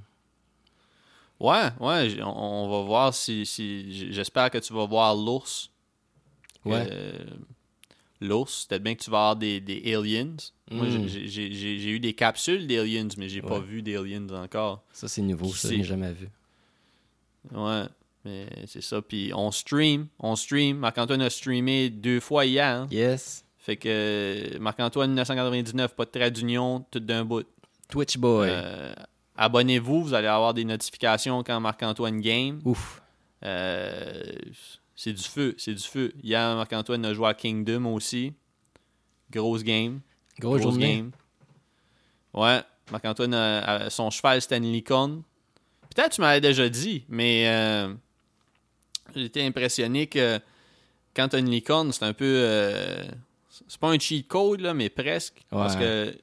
Ouais, ouais, on, on va voir si, si. J'espère que tu vas voir l'ours. Ouais. Euh, l'ours, peut-être bien que tu vas avoir des, des aliens. Moi, Mm. j'ai- j'ai eu des capsules d'aliens, mais j'ai pas Ouais. vu d'aliens encore. Ça, c'est nouveau. Qui Ça, je n'ai jamais vu. Ouais, mais c'est ça. Puis on stream, on stream. Marc-Antoine a streamé deux fois hier. hein. Yes. Fait que Marc-Antoine 1999, pas de trait d'union, tout d'un bout. Twitch Boy. Euh, Abonnez-vous, vous allez avoir des notifications quand Marc-Antoine game. Ouf. Euh, c'est du feu, c'est du feu. Hier, Marc-Antoine a joué à Kingdom aussi. Grosse game. Grosse journée. game. Ouais, Marc-Antoine, a- a- son cheval, c'était une licorne. Peut-être que tu m'avais déjà dit, mais euh, j'étais impressionné que quand tu as une licorne, c'est un peu. euh, c'est pas un cheat code, là, mais presque. Parce que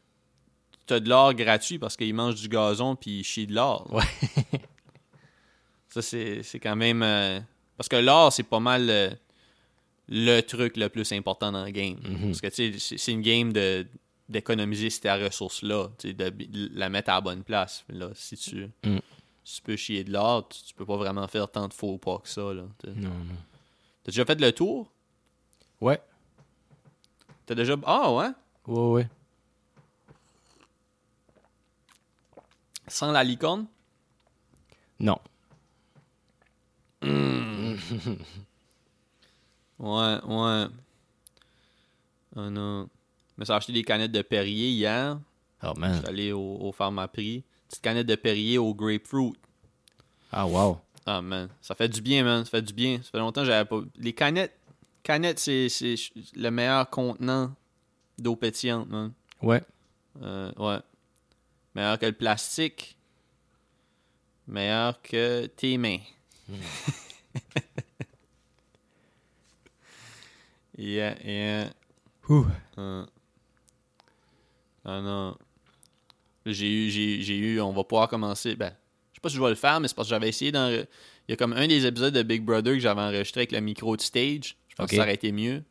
tu as de l'or gratuit parce qu'il mange du gazon puis il chie de l'or. Ouais. Ça, c'est c'est quand même. euh, parce que l'or, c'est pas mal le, le truc le plus important dans le game. Mhm. Parce que tu sais, c'est- une game de d'économiser cette ressource-là, de, de la mettre à la bonne place. Là, si tu, Mm. si tu peux chier de l'or, tu, tu peux pas vraiment faire tant de faux pas que ça. Là. Non, non. T'as déjà fait le tour? Ouais. T'as déjà. Ah ouais? Ouais, ouais. Sans la licorne? Non. Ouais, ouais. Oh non. Je me suis acheté des canettes de Perrier hier. Oh, Je man. suis allé au, au Pharmaprix. Petite canette de Perrier au grapefruit. Ah, wow. Ah man, ça fait du bien, man. Ça fait du bien. Ça fait longtemps que j'avais pas. Les canettes. Canettes, c'est c'est le meilleur contenant d'eau pétillante, man. Ouais. Euh, ouais. Meilleur que le plastique. Meilleur que tes mains. yeah, yeah. Ouh. Euh. Ah non. J'ai eu, j'ai, j'ai eu, on va pouvoir commencer. Ben, je sais pas si je vais le faire, mais c'est parce que j'avais essayé dans. Il y a comme un des épisodes de Big Brother que j'avais enregistré avec le micro de stage. Je pense que ça aurait été mieux.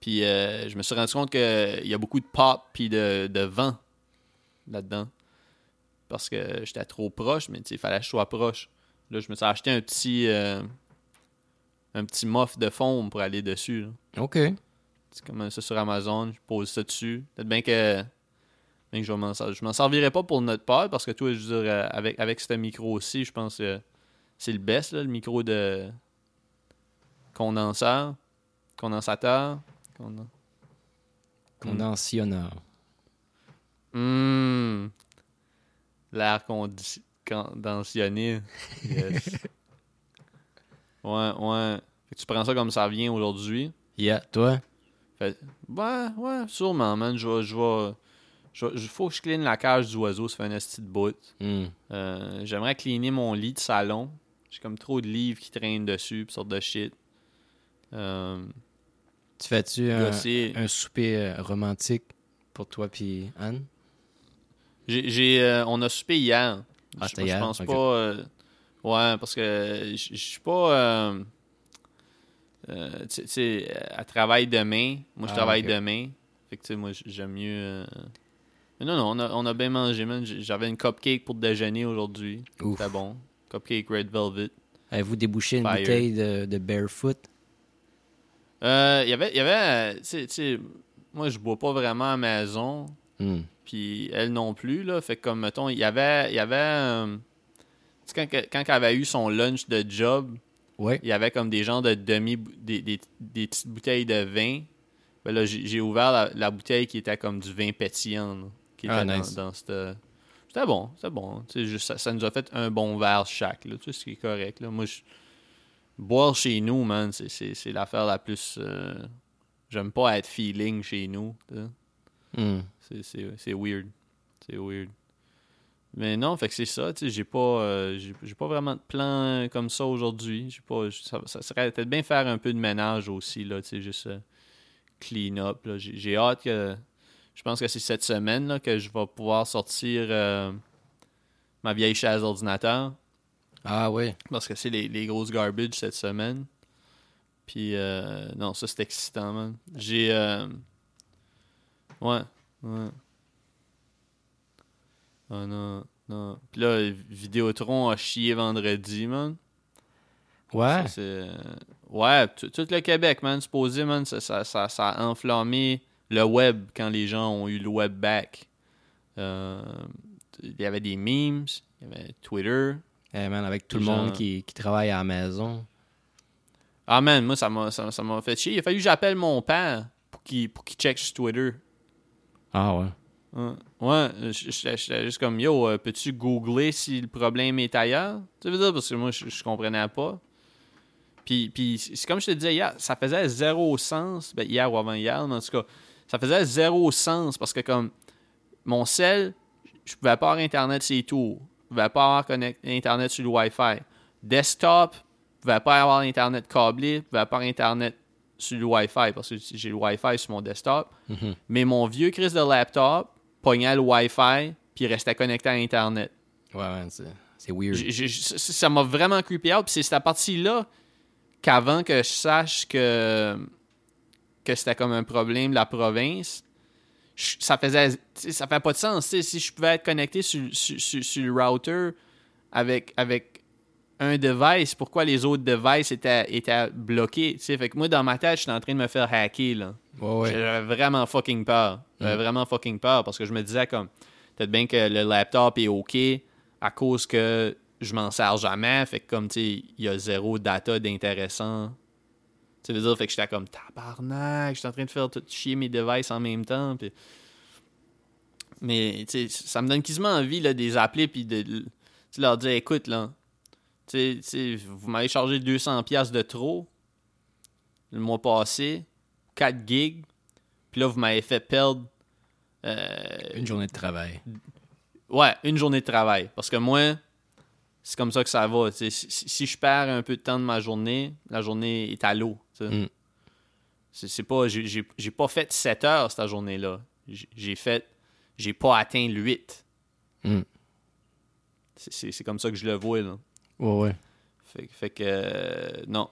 Puis euh, je me suis rendu compte qu'il y a beaucoup de pop puis de, de vent là-dedans. Parce que j'étais trop proche, mais tu sais, il fallait que je sois proche. Là, je me suis acheté un petit. euh, un petit muff de foam pour aller dessus. là. OK. C'est comme ça sur Amazon, je pose ça dessus. Peut-être bien que, bien que je m'en. Je m'en servirai pas pour notre part parce que toi, je veux dire, euh, avec, avec ce micro aussi, je pense que c'est le best, là, le micro de condenseur, condensateur. Conden... Condensationneur. Hum. L'air condi- condensionné. Yes. Ouais, ouais. Fait que tu prends ça comme ça vient aujourd'hui. Yeah, toi? Fait, ouais, ouais, sûrement, man. Je vais, je vais, faut que je clean la cage du oiseau, ça fait un esti de bout. Hmm. Euh, J'aimerais cleaner mon lit de salon. J'ai comme trop de livres qui traînent dessus, pis sortes de shit. Euh, Tu fais-tu un, souper euh, romantique pour toi puis Anne? J'ai, j'ai, euh, on a soupé hier. Ah, je, pense pas. Ouais, parce que je suis pas. euh, euh, tu sais- elle travaille demain. Moi, je Ah, travaille ok. demain. Fait que, tu sais, moi, j'aime mieux. euh, Mais non, non, on a, on a bien mangé, man. J'avais une cupcake pour déjeuner aujourd'hui. C'était bon. Cupcake Red Velvet. Avez-vous débouché une Fire. bouteille de, de Barefoot? Euh, Il y avait. y avait euh, moi, je bois pas vraiment à maison. Hmm. puis elle non plus là fait que comme mettons il y avait il y avait euh, quand, quand elle avait eu son lunch de job Ouais. il y avait comme des genres de demi des, des, des petites bouteilles de vin ben là j'ai ouvert la, la bouteille qui était comme du vin pétillant là, qui était Ah, dans, nice. dans cette c'était bon c'était bon juste, ça, ça nous a fait un bon verre chaque là ce qui est correct là moi je boire chez nous man c'est- l'affaire la plus euh, j'aime pas être feeling chez nous. Hmm. C'est weird. C'est weird. Mais non, fait que c'est ça, tu sais, j'ai pas, euh, j'ai pas vraiment de plan comme ça aujourd'hui. J'ai pas, ça, ça serait peut-être bien faire un peu de ménage aussi, là, tu sais, juste euh, clean up, là. J'ai hâte que, je pense que c'est cette semaine, là, que je vais pouvoir sortir euh, ma vieille chaise d'ordinateur. Ah ouais. Parce que c'est les, les grosses garbage cette semaine. Puis, euh, non, ça c'est excitant, man. J'ai. euh, Ouais, ouais. Oh non, non. Puis là, Vidéotron a chié vendredi, man. Ouais. Ça, euh, Ouais, tout le Québec, man, supposé, man, ça, ça, ça, ça a enflammé le web quand les gens ont eu le web back. Euh, Il y avait des memes, il y avait Twitter. Eh, man, avec tout le monde qui, qui travaille à la maison. Ah man, moi ça m'a ça, fait chier. Il a fallu que j'appelle mon père pour qu'il pour qu'il check sur Twitter. Ah ouais. Ouais, j'étais juste comme yo, euh, peux-tu googler si le problème est ailleurs? Tu veux dire parce que moi je, je comprenais pas. Puis, puis c'est comme je te disais hier, ça faisait zéro sens, ben hier ou avant hier, mais en tout cas, ça faisait zéro sens parce que comme mon cell, je pouvais pas avoir internet c'est tout. Je pouvais pas avoir internet sur le Wi-Fi. Desktop, je pouvais pas avoir internet câblé, je pouvais pas avoir internet sur le Wi-Fi parce que j'ai le Wi-Fi sur mon desktop. Mhm. Mais mon vieux Chris de laptop pognait le Wi-Fi puis restait connecté à Internet. Ouais, ouais, c'est weird. Ça m'a vraiment creepy out. Puis c'est cette partie-là qu'avant que je sache que, que c'était comme un problème de la province, je- ça faisait ça fait pas de sens. Si je pouvais être connecté sur, sur- sur- sur le router avec, avec un device, pourquoi les autres devices étaient, étaient bloqués? tu sais? Fait que moi, dans ma tête, j'étais en train de me faire hacker. Là. Ouais, ouais. J'avais vraiment fucking peur. J'avais Mm. vraiment fucking peur parce que je me disais comme peut-être bien que le laptop est OK à cause que je m'en sers jamais. Fait que comme tu sais, il y a zéro data d'intéressant. Tu veux dire, fait que j'étais comme tabarnak, j'étais en train de faire tout chier mes devices en même temps. Mais tu sais, ça me donne quasiment envie là, de les appeler puis de leur dire écoute là, vous m'avez chargé 200$ piastres de trop le mois passé, 4 gigs, puis là vous m'avez fait perdre euh, Une journée de travail. Ouais, une journée de travail. Parce que moi, c'est comme ça que ça va. Si, si- je perds un peu de temps de ma journée, la journée est à l'eau. Mm. C'est pas. j'ai- pas fait 7 heures cette journée-là. J'ai fait. J'ai pas atteint le 8. Mm. C'est comme ça que je le vois. Là. Ouais, ouais. Fait, fait que. euh, non.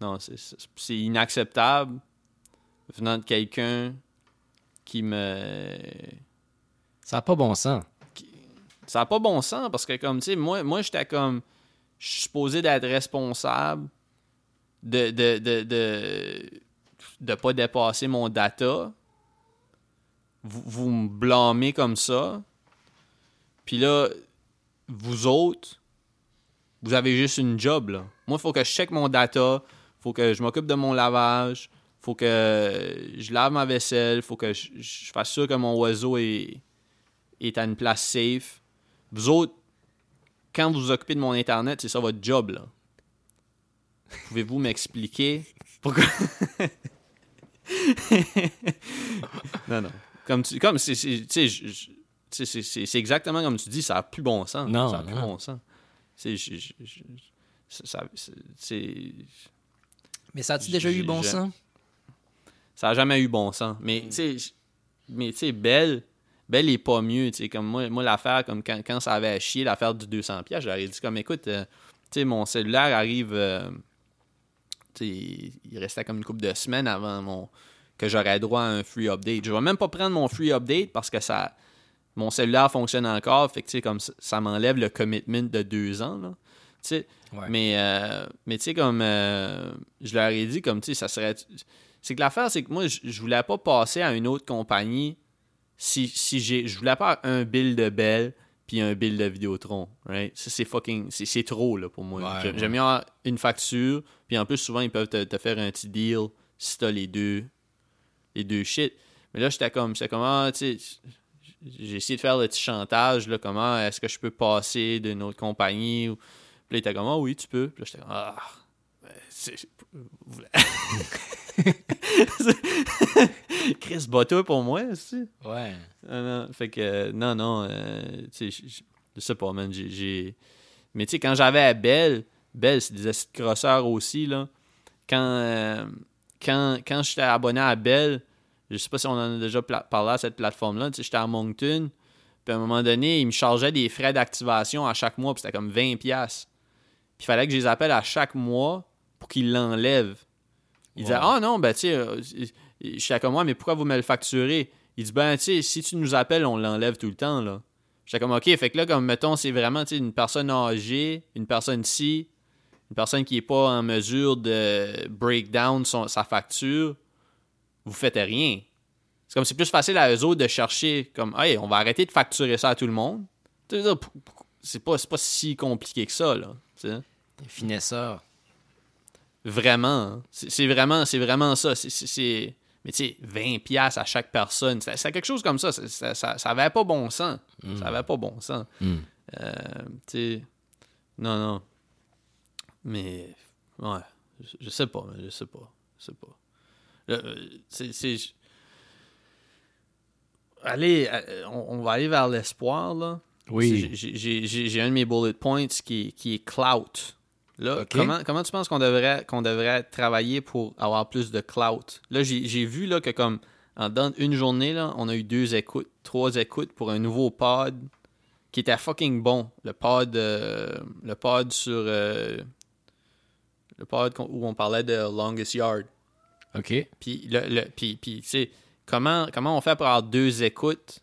Non, c'est inacceptable venant de quelqu'un qui me. Ça n'a pas bon sens. Ça n'a pas bon sens parce que, comme, tu sais, moi, moi j'étais comme. Je suis supposé d'être responsable de de, de, de, de pas dépasser mon data. Vous, vous me blâmez comme ça. Puis là, vous autres, vous avez juste une job, là. Moi, il faut que je check mon data. faut que je m'occupe de mon lavage. faut que je lave ma vaisselle. faut que je, je fasse sûr que mon oiseau est, est à une place safe. Vous autres, quand vous vous occupez de mon Internet, c'est ça votre job, là. Pouvez-vous m'expliquer? Pourquoi... non, non. Comme tu... Comme c'est... exactement comme tu dis, ça n'a plus bon sens. Non, Ça n'a plus non. bon sens. C'est... je- je- je- ça- ça- c'est- c'est... Mais ça a-tu déjà eu bon sens? Ça a jamais eu bon sens. Mais, tu sais, mais, tu sais, Belle, Belle est pas mieux, tu sais, comme moi, moi l'affaire, comme quand, quand ça avait à chier, l'affaire du 200$, piastres, je leur ai dit, comme, écoute, euh, tu sais, mon cellulaire arrive, euh, tu sais, il restait comme une couple de semaines avant mon que j'aurais droit à un free update. Je vais même pas prendre mon free update parce que ça mon cellulaire fonctionne encore, fait que, tu sais, comme ça, ça m'enlève le commitment de deux ans, là. Ouais. mais, euh, mais tu sais, comme euh, je leur ai dit, comme tu sais, ça serait. C'est que l'affaire, c'est que moi, je, je voulais pas passer à une autre compagnie si, si j'ai. Je voulais pas un bill de Bell puis un bill de Vidéotron. Right? Ça, c'est fucking. C'est, trop, là, pour moi. Ouais, J'ai- ouais. J'aime mieux avoir une facture, puis en plus, souvent, ils peuvent te, te faire un petit deal si t'as les deux. Les deux shit. Mais là, j'étais comme. C'était comment, tu sais. J'ai essayé de faire le petit chantage, là, comment est-ce que je peux passer d'une autre compagnie ou puis là, il était comme, ah oui, tu peux. Puis là, j'étais comme, ah. ben, c'est- Chris, bats-toi pour moi, aussi. Ouais. Ah, non, fait que, euh, non, non, euh, tu sais, je- sais pas, man. j'ai-. Mais tu sais, quand j'avais à Belle, Belle, c'est des acides grosseurs aussi, là. Quand, euh, quand, quand j'étais abonné à Belle, je sais pas si on en a déjà parlé à cette plateforme-là, tu sais, j'étais à Moncton, puis à un moment donné, ils me chargeaient des frais d'activation à chaque mois, puis c'était comme 20$. piastres. Puis il fallait que je les appelle à chaque mois pour qu'ils l'enlèvent. Il disait, Wow. ah non, ben tu sais, euh, je suis comme moi, mais pourquoi vous me le facturez? Il dit, ben tu sais, si tu nous appelles, on l'enlève tout le temps, là. J'étais comme, ok, fait que là, comme mettons, c'est vraiment une personne âgée, une personne ci, une personne qui est pas en mesure de break down son- sa facture, vous faites rien. C'est comme c'est plus facile à eux autres de chercher comme hey, on va arrêter de facturer ça à tout le monde. C'est pas, pas si compliqué que ça, là. tu sais. Finesseur. Vraiment. hein. C'est vraiment, c'est vraiment ça. C'est- Mais tu sais, 20$ piastres à chaque personne, c'est quelque chose comme ça. Ça, ça, avait pas bon sens. Ça avait pas bon sens. Mm. Euh, tu sais, non, non. Mais, ouais, je, je sais pas, je sais pas. Je sais pas. Euh, c'est. c'est- Allez, euh, on, on va aller vers l'espoir, là. Oui. J'ai- un de mes bullet points qui, qui est clout. Là, comment, comment tu penses qu'on devrait, qu'on devrait travailler pour avoir plus de clout? Là, j'ai vu là, que comme en dans une journée, là, on a eu deux écoutes, trois écoutes pour un nouveau pod qui était fucking bon. Le pod, euh, le pod sur euh, le pod où on parlait de Longest Yard. OK. Puis, le, le- puis, puis, tu sais, comment, comment on fait pour avoir deux écoutes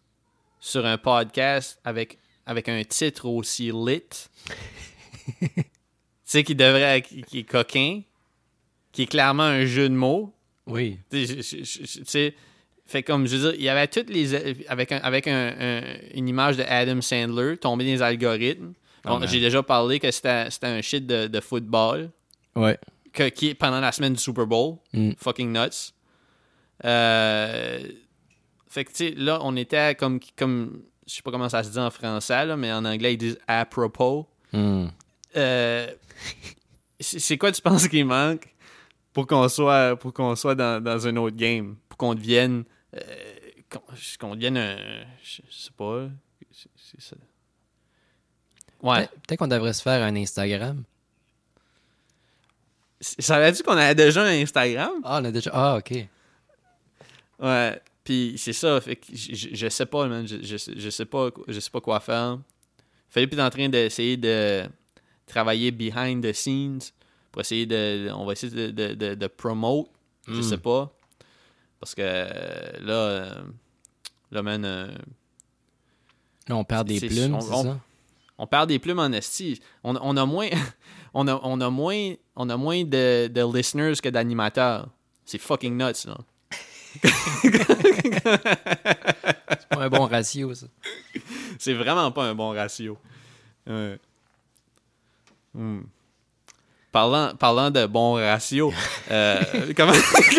sur un podcast avec, avec un titre aussi lit? tu sais, qui devrait, qui, qui est coquin, qui est clairement un jeu de mots. Oui. Tu sais, fait comme, je veux dire, il y avait toutes les. Avec, un, avec un- un- une image de Adam Sandler tombé dans les algorithmes. Ah. J'ai déjà parlé que c'était c'était un shit de, de football Ouais. Que, qui est pendant la semaine du Super Bowl. Mm. Fucking nuts. Euh, fait que, tu sais, là, on était comme, comme. Je sais pas comment ça se dit en français, là, mais en anglais, ils disent à propos. Mm. Euh, c'est quoi tu penses qu'il manque pour qu'on soit, pour qu'on soit dans, dans un autre game? Pour qu'on devienne. euh, qu'on devienne un. Je sais pas. c'est- ça. Ouais. Peut- Peut-être qu'on devrait se faire un Instagram. Savais-tu qu'on avait déjà un Instagram? Ah, on a déjà. Ah, OK. Ouais, puis c'est ça, fait que je, je- sais pas, man, je, je, sais- je sais pas, je sais pas quoi faire. Philippe est en train d'essayer de travailler behind the scenes pour essayer de, on va essayer de, de, de, de promote, je Mm. sais pas, parce que là, euh, là, man, euh, Là, on perd des plumes, c'est ça? On perd des plumes en esti. On, on a moins, on a, on a moins, on a moins de, de listeners que d'animateurs. C'est fucking nuts, là. C'est pas un bon ratio, ça. C'est vraiment pas un bon ratio. Hmm. Parlant, parlant de bon ratio, euh, comment,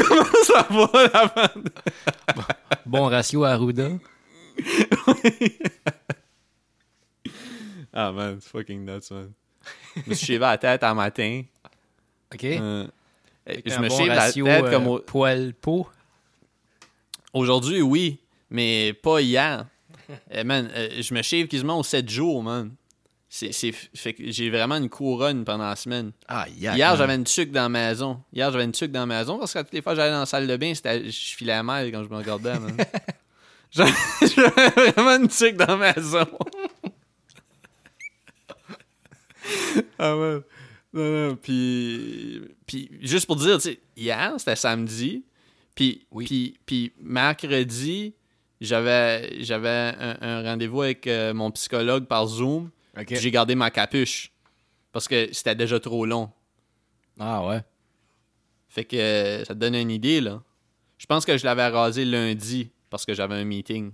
comment ça va la bande? Bon ratio à Arruda. Ah man, c'est fucking nuts, man. Je me suis shavé la tête un matin. OK. Euh, je me bon shave la tête euh, comme au- poil-peau. Aujourd'hui, oui, mais pas hier. Eh, man, euh, je me shave quasiment aux 7 jours, man. c'est, c'est- fait que j'ai vraiment une couronne pendant la semaine. Ah, yeah, Hier, man. j'avais une tuque dans la maison. Hier, j'avais une tuque dans la maison parce que toutes les fois que j'allais dans la salle de bain, c'était, je filais mal quand je me regardais. man. J'avais j'avais vraiment une tuque dans la maison. ah ouais. Non, non, puis, puis juste pour dire, tu sais, hier, c'était samedi. Puis, Oui. puis, puis mercredi, j'avais, j'avais un, un rendez-vous avec euh, mon psychologue par Zoom. J'ai gardé ma capuche parce que c'était déjà trop long. Ah, ouais. Fait que ça te donne une idée, là. Je pense que je l'avais rasé lundi parce que j'avais un meeting.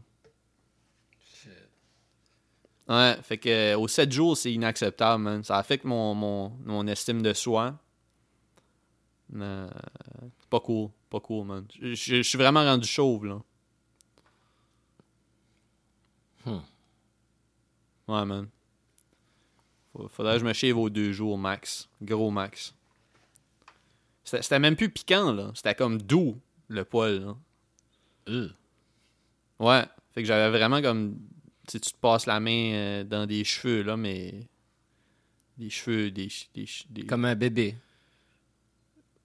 Ouais, fait que euh, aux 7 jours, c'est inacceptable, man. Ça affecte mon, mon, mon estime de soi. Euh, pas cool, pas cool, man. Je, je- je suis vraiment rendu chauve, là. Hmm. Ouais, man. Faudrait que je me shave aux deux jours max. Gros max. C'était c'était même plus piquant, là. C'était comme doux, le poil, là. Euh. Ouais. Fait que j'avais vraiment comme. Tu te passes la main euh, dans des cheveux, là, mais. Des cheveux, des. des, des... Comme un bébé.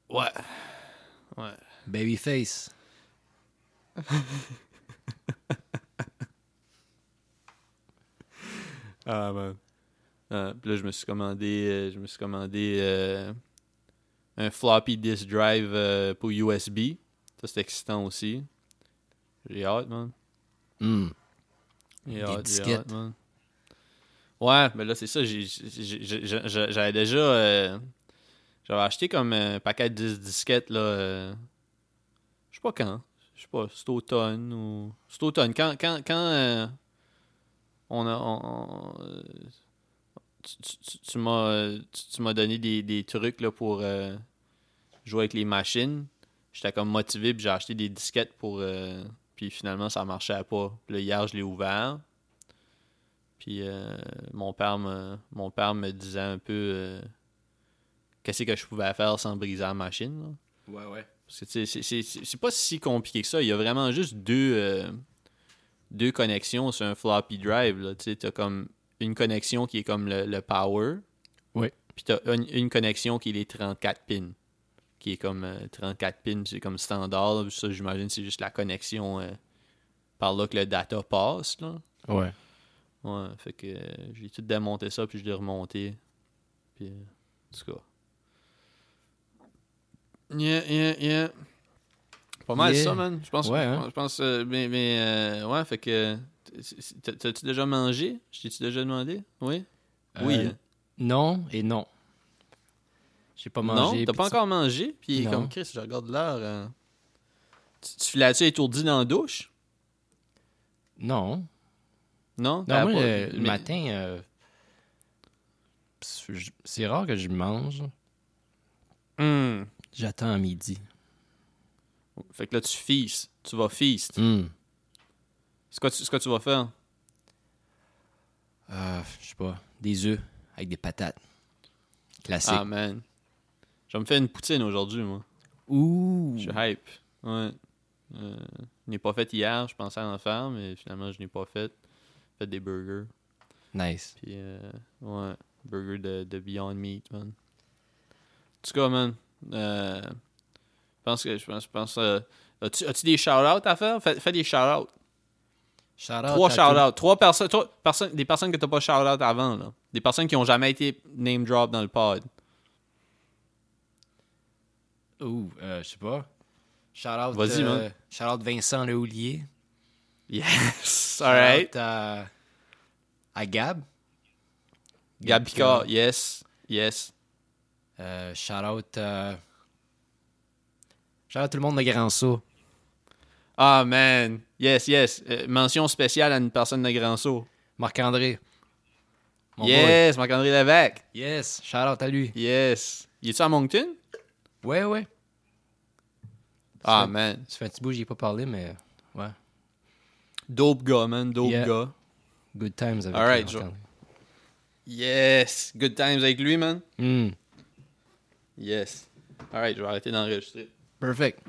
Ouais. Ouais. Baby face. Ah, man. Ah, puis là, je me suis commandé. euh, je me suis commandé euh, un floppy disk drive euh, pour USB. Ça, c'est excitant aussi. J'ai hâte, man. Hmm. Des disquettes. Ouais, mais là, c'est ça. J'avais déjà. euh, J'avais acheté comme un paquet de 10 disquettes, là. euh, je sais pas quand. Je sais pas, c'est automne ou. C'est automne. Quand. quand, quand euh, on a. on- on- tu tu- m'as tu, donné des, des trucs là, pour jouer avec les machines. J'étais comme motivé, puis j'ai acheté des disquettes pour. Puis finalement, ça marchait pas. Là, hier, je l'ai ouvert. Puis euh, mon père me mon père me disait un peu euh, qu'est-ce que je pouvais faire sans briser la machine. là. Ouais, ouais. Parce que tu c'est- pas si compliqué que ça. Il y a vraiment juste deux, euh, deux connexions sur un floppy drive. Tu sais, t'as comme une connexion qui est comme le, le power. Oui. Puis t'as une, une connexion qui est les 34 pins. Qui est comme euh, 34 pins, c'est comme standard. là. Ça, j'imagine, c'est juste la connexion euh, par là que le data passe. Là. Ouais. Ouais, fait que euh, j'ai tout démonté ça, puis je l'ai remonté. Puis, euh, en tout cas. Yeah, yeah, yeah. Pas mal Yeah. ça, man. Je pense, Ouais, hein. je pense, euh, mais, mais euh, ouais, fait que. t'as- T'as-tu déjà mangé? Je t'ai-tu déjà demandé? Oui? Oui. Euh, hein. Non et non. J'ai pas non, mangé. t'as puis pas tu- encore mangé? Puis Non. comme Chris, je regarde l'heure. euh, Tu, tu filais-tu étourdi dans la douche? Non. Non? Non, moi, pas- le, le mais- matin, euh, c'est rare que je mange. Hmm. J'attends à midi. Fait que là, tu feastes. Tu vas feast. C'est quoi, tu- c'est quoi tu vas faire? Euh, je sais pas. Des œufs avec des patates. Classique. Ah, man. Je me faire une poutine aujourd'hui, moi. Ouh. Je suis hype. Ouais. Euh, je n'ai pas fait hier, je pensais en faire, mais finalement, je n'ai pas fait. Fait des burgers. Nice. Puis, euh, ouais, burger de, de Beyond Meat, man. En tout cas, man, euh, je pense que, je pense, je pense, euh, as-tu, des shout-outs à faire? Fais, fais des shout-outs. Shout-out Trois shout-outs. Trois personnes, trois personnes, des personnes que t'as pas shout-out avant, là. Des personnes qui ont jamais été name drop dans le pod. Ouh, euh, je sais pas. Shout-out Vas-y, euh, man. Shout-out Vincent Lehoulier. Yes! Alright. Shout-out à, à Gab. Gab Picard, yes. Yes. Euh, shout-out à... Shout-out à tout le monde de Grand Saut. Ah, man. Yes, yes. Euh, mention spéciale à une personne de Grand Saut. Marc-André. Mon yes, Marc-André Lévesque. Yes, shout-out à lui. Yes. Il est-tu à Moncton? Ouais, ouais. Ah, fait- man. Ça fait un petit bout, j'y ai pas parlé, mais ouais. Dope gars, man. Dope Yeah. gars. Good times avec Alright, Marc-André. Yes. Good times avec lui, man. Hmm, Yes. Alright, je vais arrêter d'enregistrer. Perfect.